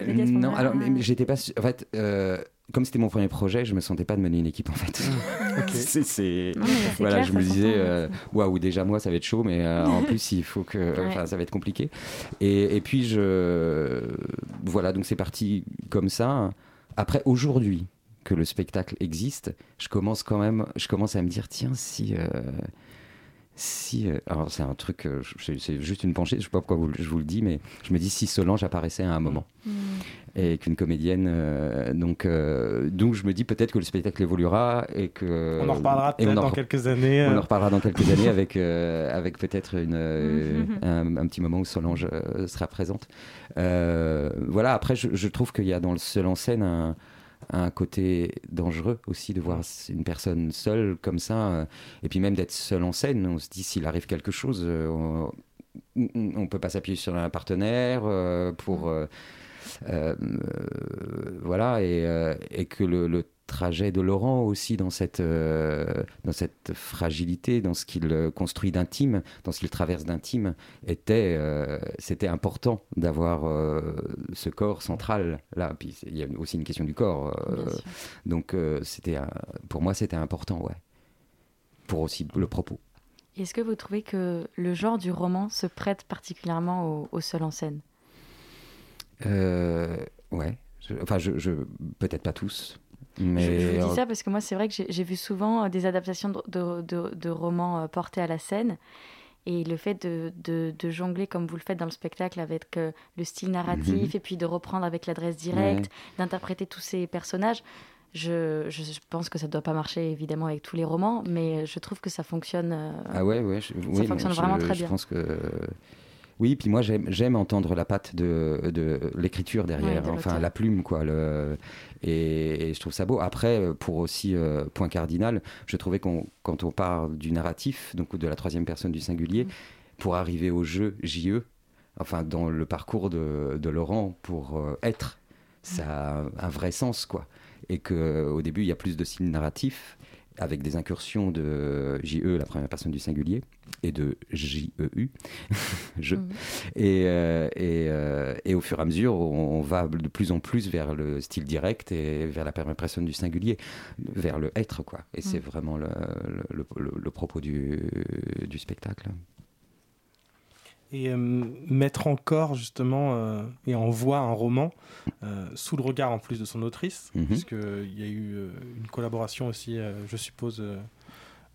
à ce non, alors mais- mais j'étais pas. su- En fait, euh, comme c'était mon premier projet, je me sentais pas de mener une équipe en fait. c'est, c'est- voilà, clair, je me disais, s'entend, euh, waouh, déjà moi ça va être chaud, mais euh, en plus il faut que, Ouais. ça va être compliqué. Et, et puis je, voilà, donc c'est parti comme ça. Après aujourd'hui que le spectacle existe, je commence quand même, je commence à me dire tiens si. euh, si, euh, alors c'est un truc, euh, c'est juste une pensée, je sais pas pourquoi vous- je vous le dis, mais je me dis si Solange apparaissait à un moment et qu'une comédienne, euh, donc, euh, donc je me dis peut-être que le spectacle évoluera et que On en reparlera peut-être dans quelques années, On en reparlera dans quelques années avec euh, avec peut-être une un, un petit moment où Solange euh, sera présente. Euh, voilà. Après, je, je trouve qu'il y a dans le seul en scène un un côté dangereux aussi de voir une personne seule comme ça euh, et puis même d'être seule en scène on se dit s'il arrive quelque chose euh, on, on peut pas s'appuyer sur un partenaire euh, pour euh, euh, euh, voilà et, et que le, le trajet de Laurent aussi dans cette euh, dans cette fragilité dans ce qu'il euh, construit d'intime dans ce qu'il traverse d'intime était euh, c'était important d'avoir euh, ce corps central là. Puis il y a aussi une question du corps donc c'était pour moi c'était important ouais. Pour aussi le propos. Est-ce que vous trouvez que le genre du roman se prête particulièrement au, au seul en scène? Euh, ouais. Je- enfin, je, je- peut-être pas tous, mais Je, je vous dis ça parce que moi, c'est vrai que j'ai vu souvent euh, des adaptations de, de- de- de romans euh, portés à la scène. Et le fait de, jongler comme vous le faites dans le spectacle avec euh, le style narratif Mhm. et puis de reprendre avec l'adresse directe, d'interpréter tous ces personnages, je, je- je pense que ça ne doit pas marcher évidemment avec tous les romans, mais je trouve que ça fonctionne. euh, ah ouais, ouais, je- ça oui, fonctionne je- vraiment très je bien. pense que oui, puis moi j'aime entendre la patte de, de l'écriture derrière, Ouais, de enfin la plume quoi. Le, et, et je trouve ça beau. Après, euh, pour aussi euh, point cardinal, je trouvais qu'on quand on parle du narratif, donc de la troisième personne du singulier, pour arriver au jeu JE, enfin dans le parcours de, de Laurent pour euh, être, ça a un vrai sens quoi. Et que au début il y a plus de signes narratifs avec des incursions de JE, la première personne du singulier, et de JEU, je. Mhm. Et, euh, et, euh, et au fur et à mesure, on, on va de plus en plus vers le style direct et vers la première personne du singulier, vers le être, quoi. Et c'est Mhm. vraiment le, le, le- le propos du, du spectacle. Et euh, mettre en corps justement euh, et en voix un roman euh, sous le regard en plus de son autrice, Mhm. puisqu'il y a eu une collaboration aussi, je suppose,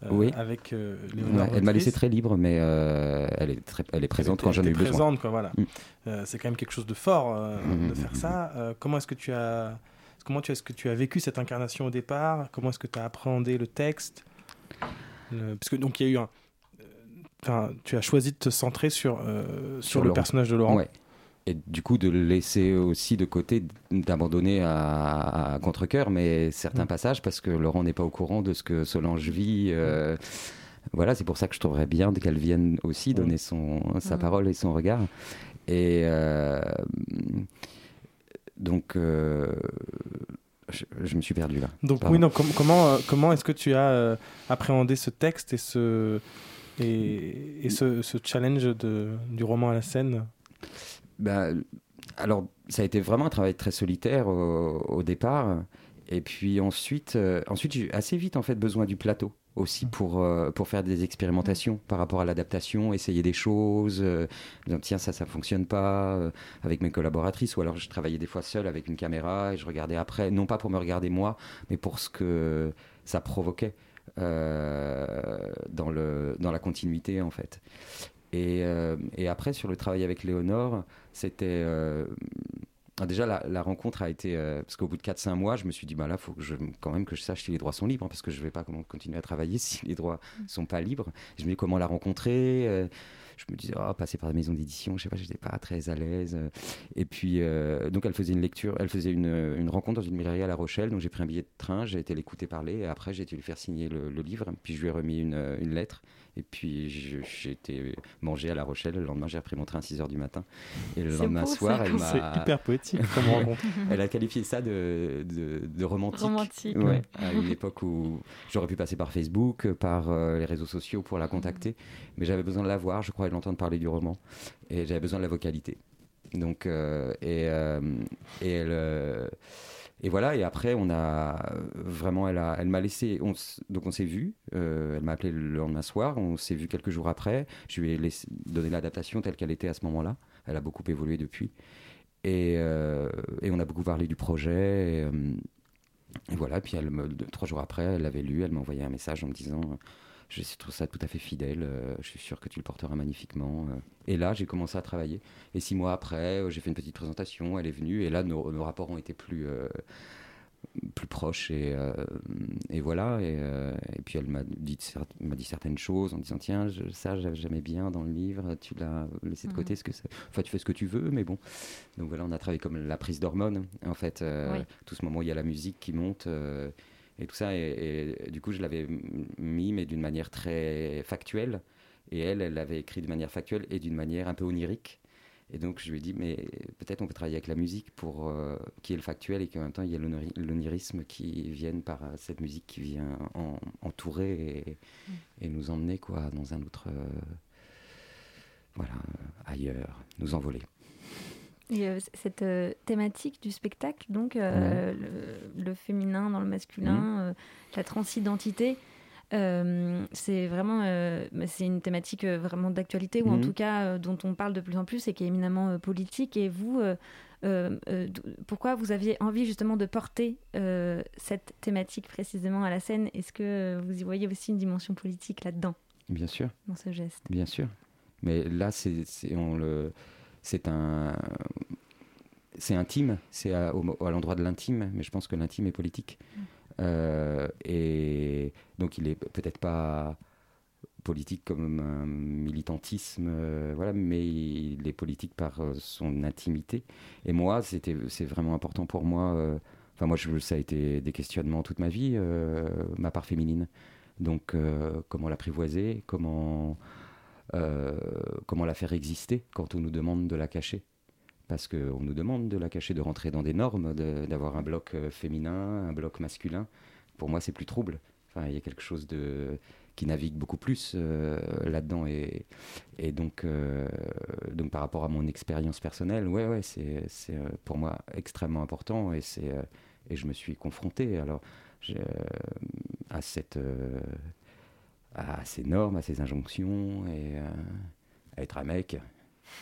Oui. avec Ouais, elle m'a laissé très libre, mais elle, est très, elle est présente Elle quand j'en ai eu besoin. présente, quoi, voilà. Mm. C'est quand même quelque chose de fort Mhm, de faire mhm, ça. Comment est-ce que tu as... Comment tu est-ce que tu as vécu cette incarnation au départ? Comment est-ce que tu as appréhendé le texte? Le- Parce que donc il y a eu un. Enfin, tu as choisi de te centrer sur, euh, sur, le Laurent. personnage de Laurent. Ouais. Et du coup, de le laisser aussi de côté, d'abandonner à, à contre-coeur, mais certains Mm. passages, parce que Laurent n'est pas au courant de ce que Solange vit. euh, voilà, c'est pour ça que je trouverais bien qu'elle vienne aussi donner son, sa Mm. parole et son regard. Et euh, donc, je, je me suis perdu là. Donc Pardon. oui, com- comment, euh, comment est-ce que tu as euh, appréhendé ce texte et ce, et, et ce, ce challenge de, du roman à la scène Bah, alors, ça a été vraiment un travail très solitaire au, au départ. Et puis ensuite, euh, ensuite j'ai assez vite en fait besoin du plateau aussi pour, euh, pour faire des expérimentations par rapport à l'adaptation, essayer des choses, euh, disant tiens ça ça fonctionne pas euh, avec mes collaboratrices. Ou alors je travaillais des fois seul avec une caméra et je regardais après, non pas pour me regarder moi, mais pour ce que ça provoquait dans, le, dans la continuité en fait. Et, euh, et après, sur le travail avec Léonore, c'était. euh, ah, déjà, la, rencontre a été. euh, parce qu'au bout de 4-5 mois, je me suis dit, bah là, faut que je, quand même que je sache si les droits sont libres, hein, parce que je ne vais pas continuer à travailler si les droits ne sont pas libres. Je me dis comment la rencontrer. euh, je me disais, oh, passer par la maison d'édition, je sais pas, j'étais pas très à l'aise. Et puis, euh, donc, elle faisait une lecture, elle faisait une, rencontre dans une librairie à La Rochelle. Donc, j'ai pris un billet de train, j'ai été l'écouter parler, et après, j'ai été lui faire signer le, livre. Puis, je lui ai remis une lettre. Et puis, j'ai été manger à La Rochelle. Le lendemain, j'ai repris mon train à 6 h du matin. Et le lendemain beau, soir, elle m'a. C'est hyper poétique comme rencontre. elle a qualifié ça de, de, de romantique. Romantique, Ouais, ouais. à une époque où j'aurais pu passer par Facebook, par euh, les réseaux sociaux pour la contacter. Mais j'avais besoin de la voir, je crois, et de l'entendre parler du roman. Et j'avais besoin de la vocalité. Donc, euh, et, euh, et elle. Euh, et voilà, et après, on a vraiment, elle, a, elle m'a laissé, donc on s'est vu, euh, elle m'a appelé le lendemain soir, on s'est vu quelques jours après, je lui ai donné l'adaptation telle qu'elle était à ce moment-là, elle a beaucoup évolué depuis, et, euh, on a beaucoup parlé du projet, et, euh, voilà, puis trois jours après, elle l'avait lu, elle m'a envoyé un message en me disant euh, Je trouve ça tout à fait fidèle, euh, je suis sûr que tu le porteras magnifiquement. euh. Et là, j'ai commencé à travailler. Et six mois après, euh, j'ai fait une petite présentation, elle est venue, et là, nos, nos rapports ont été plus, plus proches, et, euh, et voilà. Et, euh, et puis elle m'a dit, cer- m'a dit certaines choses en disant Tiens, je- ça, j'avais jamais bien dans le livre, tu l'as laissé de côté, Mhm. ce que c'est- enfin, tu fais ce que tu veux, mais bon. Donc voilà, on a travaillé comme la prise d'hormones, en fait. euh, Oui. Tout ce moment où il y a la musique qui monte. Et tout ça, et, et du coup, je l'avais mis, mais d'une manière très factuelle. Et elle, elle l'avait écrit d'une manière factuelle et d'une manière un peu onirique. Et donc, je lui ai dit, mais peut-être on peut travailler avec la musique pour euh, qui est le factuel et qu'en même temps, il y a l'onirisme qui vienne par cette musique qui vient en- entourer et, et nous emmener quoi, dans un autre. euh, voilà, euh, ailleurs, nous envoler. Et euh, cette euh, thématique du spectacle, donc euh, le, le féminin dans le masculin, euh, la transidentité, c'est vraiment bah, c'est une thématique vraiment d'actualité ou en Mhm. tout cas dont on parle de plus en plus et qui est éminemment politique. Et vous, pourquoi vous aviez envie justement de porter cette thématique précisément à la scène? Est-ce que vous y voyez aussi une dimension politique là-dedans, Bien sûr. dans ce geste Bien sûr. Mais là, c'est- on le- c'est un. C'est intime, c'est à, l'endroit de l'intime, mais je pense que l'intime est politique. Euh, et donc, il est peut-être pas politique comme un militantisme, euh, voilà, mais il est politique par euh, son intimité. Et moi, c'était, c'est vraiment important pour moi. Enfin, moi, je, ça a été des questionnements toute ma vie, ma part féminine. Donc, comment l'apprivoiser, comment comment la faire exister quand on nous demande de la cacher Parce qu'on nous demande de la cacher, de rentrer dans des normes, d'avoir un bloc euh, féminin, un bloc masculin. Pour moi, c'est plus trouble. Il y a quelque chose de qui navigue beaucoup plus euh, là-dedans et, donc euh, par rapport à mon expérience personnelle ouais ouais c'est euh, pour moi extrêmement important et euh, je me suis confronté alors euh, à cette euh, à ces normes, à ces injonctions et euh, à être un mec.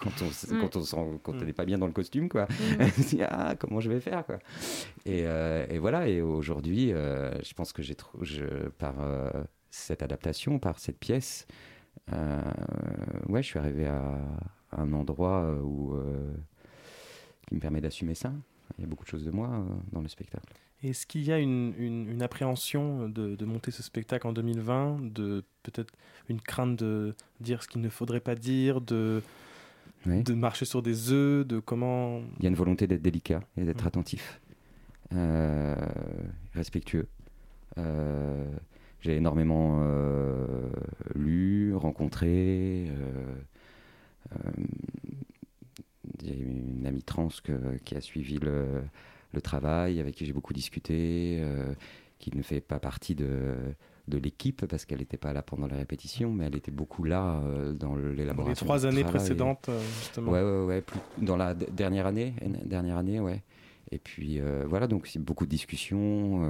quand on s- quand on sent- quand on n'est pas bien dans le costume quoi. On dit, ah comment je vais faire quoi. Et, euh, et voilà et aujourd'hui euh, je pense que j'ai par cette adaptation par cette pièce ouais je suis arrivé à, à un endroit où qui me permet d'assumer ça. Il y a beaucoup de choses de moi dans le spectacle. Est-ce qu'il y a une, une, une appréhension de, de, monter ce spectacle en 2020, de peut-être une crainte de dire ce qu'il ne faudrait pas dire, de, oui. de marcher sur des œufs, de comment... Il y a une volonté d'être délicat et d'être mmh. attentif, euh, respectueux. Euh, j'ai énormément euh, lu, rencontré. Il y a une amie trans que, qui a suivi le, le travail, avec qui j'ai beaucoup discuté, euh, qui ne fait pas partie de, de l'équipe parce qu'elle n'était pas là pendant les répétitions, mais elle était beaucoup là euh, dans l'élaboration. Les trois années précédentes, euh, justement. Ouais, ouais, ouais. Plus, dans la dernière année, dernière année, ouais. Et puis voilà, donc c'est beaucoup de discussions.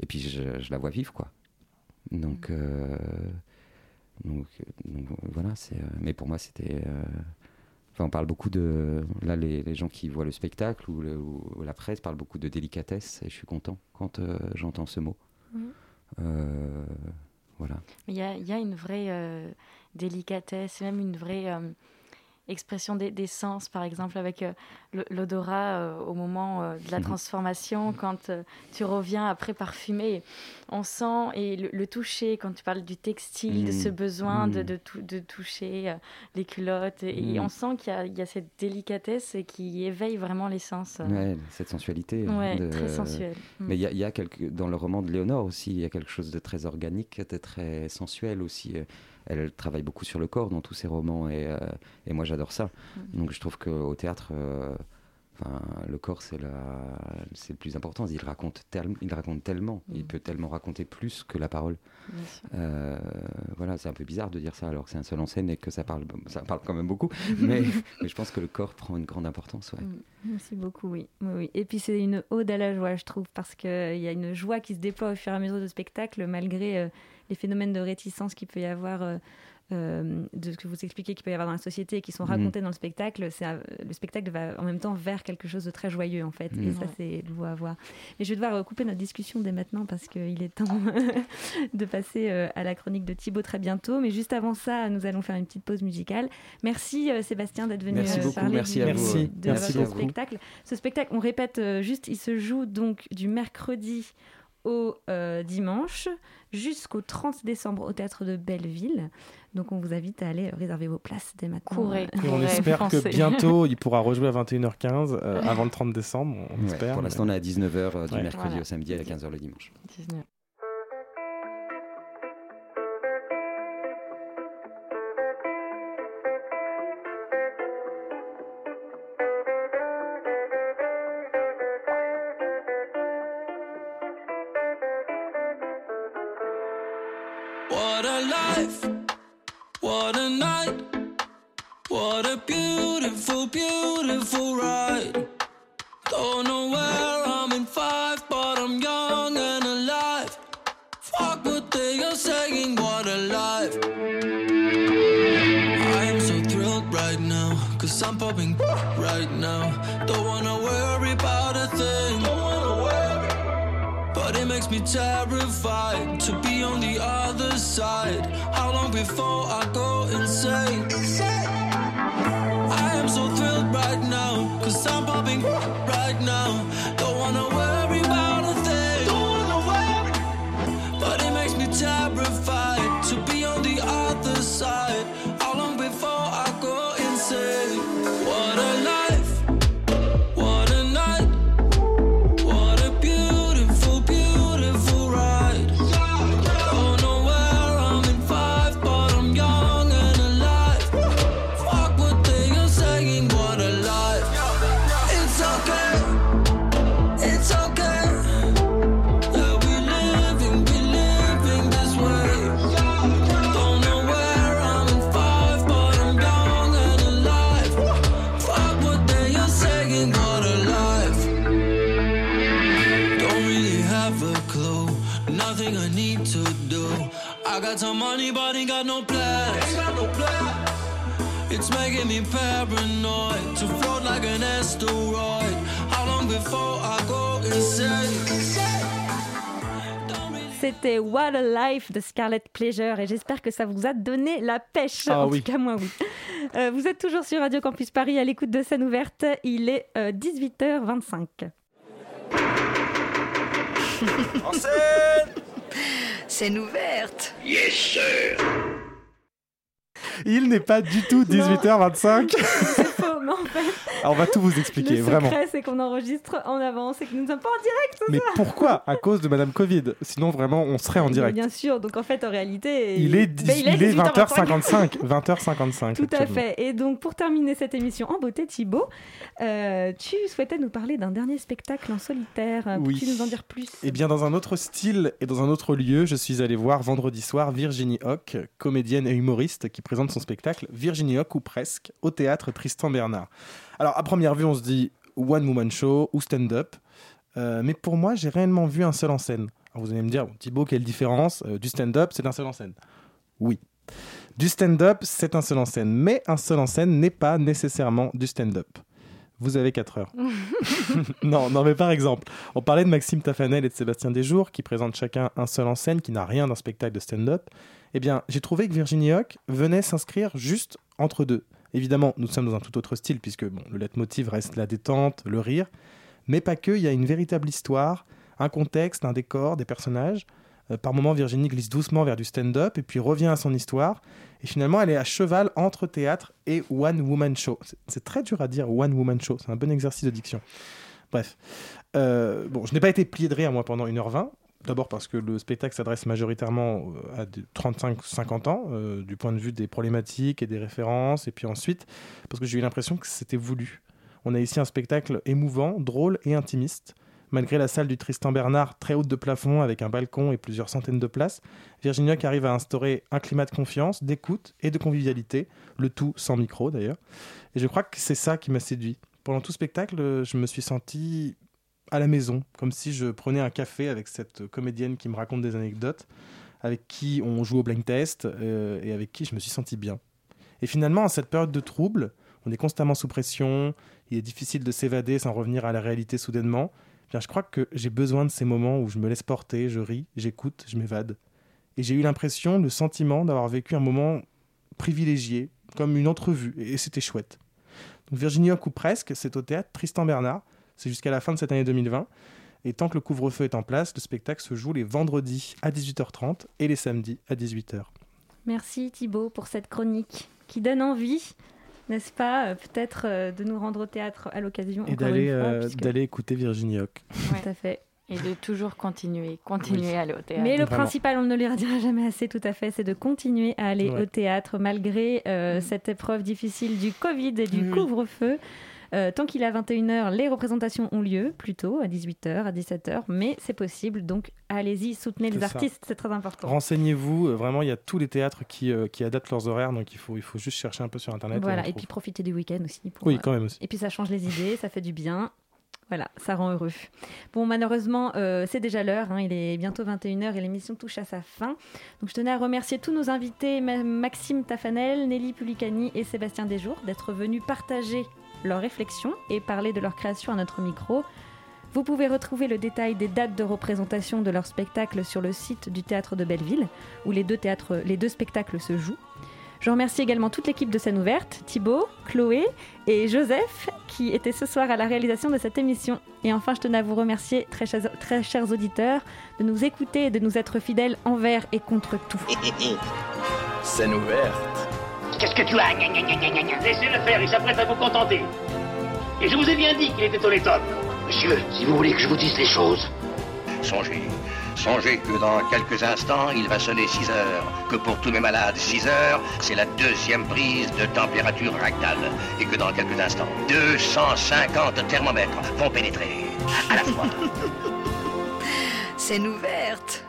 Et puis je, je, la vois vivre, quoi. Donc, euh, donc, donc, voilà, c'est. mais pour moi, c'était on parle beaucoup de. Là, les, les, gens qui voient le spectacle ou, le, ou, la presse parlent beaucoup de délicatesse et je suis content quand euh, j'entends ce mot. Mmh. Euh, voilà. Il y a, y a, une vraie euh, délicatesse, même une vraie expression des, des, sens, par exemple, avec euh, l'odorat euh, au moment euh, de la transformation, quand tu reviens après parfumé, on sent, et le, le, toucher, quand tu parles du textile, mmh. de ce besoin mmh. de, de, de, toucher les culottes, et, et on sent qu'il y, y, a cette délicatesse qui éveille vraiment les sens. Ouais, cette sensualité. Ouais, de... très sensuelle. Mais il y, y, a quelque, dans le roman de Léonore aussi, il y a quelque chose de très organique, de très sensuel aussi elle travaille beaucoup sur le corps dans tous ses romans et, euh, et moi j'adore ça. Mmh. Donc je trouve qu'au théâtre, euh, le corps c'est le plus important. Il raconte, tel, il raconte tellement, mmh. il peut tellement raconter plus que la parole. Euh, voilà, c'est un peu bizarre de dire ça alors que c'est un seul en scène et que ça parle, ça parle quand même beaucoup. mais, mais, je pense que le corps prend une grande importance. Ouais. Mmh. Merci beaucoup, oui. oui, oui. Et puis c'est une ode à la joie, je trouve, parce qu'il y a une joie qui se déploie au fur et à mesure du spectacle, malgré euh, les phénomènes de réticence qu'il peut y avoir. Euh, euh, de ce que vous expliquez qu'il peut y avoir dans la société et qui sont racontés mmh. dans le spectacle, euh, le spectacle va en même temps vers quelque chose de très joyeux en fait. Mmh. Et ça, c'est beau à voir. Et je vais devoir couper notre discussion dès maintenant parce qu'il est temps de passer euh, à la chronique de Thibaut très bientôt. Mais juste avant ça, nous allons faire une petite pause musicale. Merci euh, Sébastien d'être venu merci beaucoup, parler merci du, à vous. de merci votre spectacle. Ce spectacle, on répète juste, il se joue donc du mercredi au euh, dimanche jusqu'au 30 décembre au théâtre de Belleville. Donc on vous invite à aller réserver vos places dès maintenant. Courez, Et on espère que bientôt il pourra rejouer à 21h15 euh, avant le 30 décembre. On ouais, espère, pour l'instant, mais... on est à 19h euh, du ouais. mercredi voilà. au samedi et à 15h le dimanche. 19. Making me paranoid to float like an asteroid. How long before I go insane? Don't really c'était What a Life de Scarlet Pleasure et j'espère que ça vous a donné la pêche. Ah en oui. tout cas, moi, oui. Euh, vous êtes toujours sur Radio Campus Paris à l'écoute de scène ouverte. Il est euh, 18h25. En scène Scène ouverte. Yes, sir. Il n'est pas du tout 18h25. C'est faux, mais en fait, Alors, on va tout vous expliquer, le vraiment. secret, c'est qu'on enregistre en avance et que nous ne sommes pas en direct. Mais pourquoi? À cause de Madame Covid. Sinon, vraiment, on serait en direct. Bien sûr, donc en fait, en réalité, Il est, Ben, il est 18h25. 20h55. 20h55. Tout à fait. Et donc, pour terminer cette émission en beauté, Thibaut, euh, tu souhaitais nous parler d'un dernier spectacle en solitaire. Oui. Peux-tu nous en dire plus? Eh bien, dans un autre style et dans un autre lieu, je suis allé voir vendredi soir Virginie Hoc, comédienne et humoriste qui présente son spectacle Virginie Hoc ou presque au théâtre Tristan Bernard. Alors, à première vue, on se dit one woman show ou stand-up, Euh, mais pour moi, j'ai réellement vu un seul en scène. Alors, vous allez me dire, bon, Thibaut, quelle différence Euh, Du stand-up, c'est un seul en scène. Oui. Du stand-up, c'est un seul en scène, mais un seul en scène n'est pas nécessairement du stand-up. Vous avez 4 heures. non, non, mais par exemple, on parlait de Maxime Tafanel et de Sébastien Desjours, qui présentent chacun un seul en scène, qui n'a rien d'un spectacle de stand-up. Eh bien, j'ai trouvé que Virginie Hoc venait s'inscrire juste entre deux. Évidemment, nous sommes dans un tout autre style, puisque bon, le leitmotiv reste la détente, le rire, mais pas que, il y a une véritable histoire, un contexte, un décor, des personnages. Euh, par moments, Virginie glisse doucement vers du stand-up, et puis revient à son histoire. Et finalement, elle est à cheval entre théâtre et one woman show. C'est- très dur à dire one woman show. C'est un bon exercice de diction. Bref. Euh, bon, je n'ai pas été plié de rire moi pendant 1h20. D'abord parce que le spectacle s'adresse majoritairement euh, à des 35-50 ans, euh, du point de vue des problématiques et des références. Et puis ensuite, parce que j'ai eu l'impression que c'était voulu. On a ici un spectacle émouvant, drôle et intimiste. Malgré la salle du Tristan Bernard très haute de plafond avec un balcon et plusieurs centaines de places, Virginia qui arrive à instaurer un climat de confiance, d'écoute et de convivialité, le tout sans micro d'ailleurs. Et je crois que c'est ça qui m'a séduit. Pendant tout spectacle, je me suis senti à la maison, comme si je prenais un café avec cette comédienne qui me raconte des anecdotes, avec qui on joue au blind test euh, et avec qui je me suis senti bien. Et finalement, en cette période de trouble, on est constamment sous pression, il est difficile de s'évader sans revenir à la réalité soudainement. Eh Bien, je crois que j'ai besoin de ces moments où je me laisse porter, je ris, j'écoute, je m'évade. Et j'ai eu l'impression, le sentiment d'avoir vécu un moment privilégié, comme une entrevue, et c'était chouette. Donc Virginie Hoc ou presque, c'est au théâtre Tristan Bernard, c'est jusqu'à la fin de cette année 2020. Et tant que le couvre-feu est en place, le spectacle se joue les vendredis à 18h30 et les samedis à 18h. Merci Thibaut pour cette chronique qui donne envie, n'est-ce pas, euh, peut-être euh, de nous rendre au théâtre à l'occasion. Et d'aller euh, puisque- d'aller écouter Virginie Hoc. Tout à fait. Et de toujours continuer, continuer Oui. à aller au théâtre. Mais le Vraiment. principal, on ne le redira jamais assez, tout à fait, c'est de continuer à aller Ouais. au théâtre malgré euh, cette épreuve difficile du Covid et du couvre-feu. Euh, tant qu'il est à 21h, les représentations ont lieu, plutôt à 18h, à 17h, mais c'est possible, donc allez-y, soutenez les ça. artistes, c'est très important. Renseignez-vous, euh, vraiment, il y a tous les théâtres qui, euh, qui adaptent leurs horaires, donc il faut, il faut juste chercher un peu sur Internet. Voilà, et puis profitez du week-end aussi. pour, Oui, quand même aussi. Et puis ça change les idées, ça fait du bien. Voilà, ça rend heureux. Bon, malheureusement, euh, c'est déjà l'heure. hein, il est bientôt 21h et l'émission touche à sa fin. Donc, je tenais à remercier tous nos invités, Ma- Maxime Tafanel, Nelly Pulicani et Sébastien Desjours, d'être venus partager leurs réflexions et parler de leur création à notre micro. Vous pouvez retrouver le détail des dates de représentation de leur spectacle sur le site du théâtre de Belleville, où les deux, théâtres, les deux spectacles se jouent. Je remercie également toute l'équipe de scène ouverte, Thibaut, Chloé et Joseph, qui étaient ce soir à la réalisation de cette émission. Et enfin, je tenais à vous remercier, très chers, très chers auditeurs, de nous écouter et de nous être fidèles envers et contre tout. Scène ouverte. Qu'est-ce que tu as Gna, gna, gna, gna, gna, gna. Laissez-le faire, il s'apprête à vous contenter. Et je vous ai bien dit qu'il était honnête homme. Monsieur, si vous voulez que je vous dise les choses. Songez, songez que dans quelques instants, il va sonner 6 heures. Que pour tous mes malades, 6 heures, c'est la deuxième prise de température rectale. Et que dans quelques instants, 250 thermomètres vont pénétrer à la fois. Scène ouverte.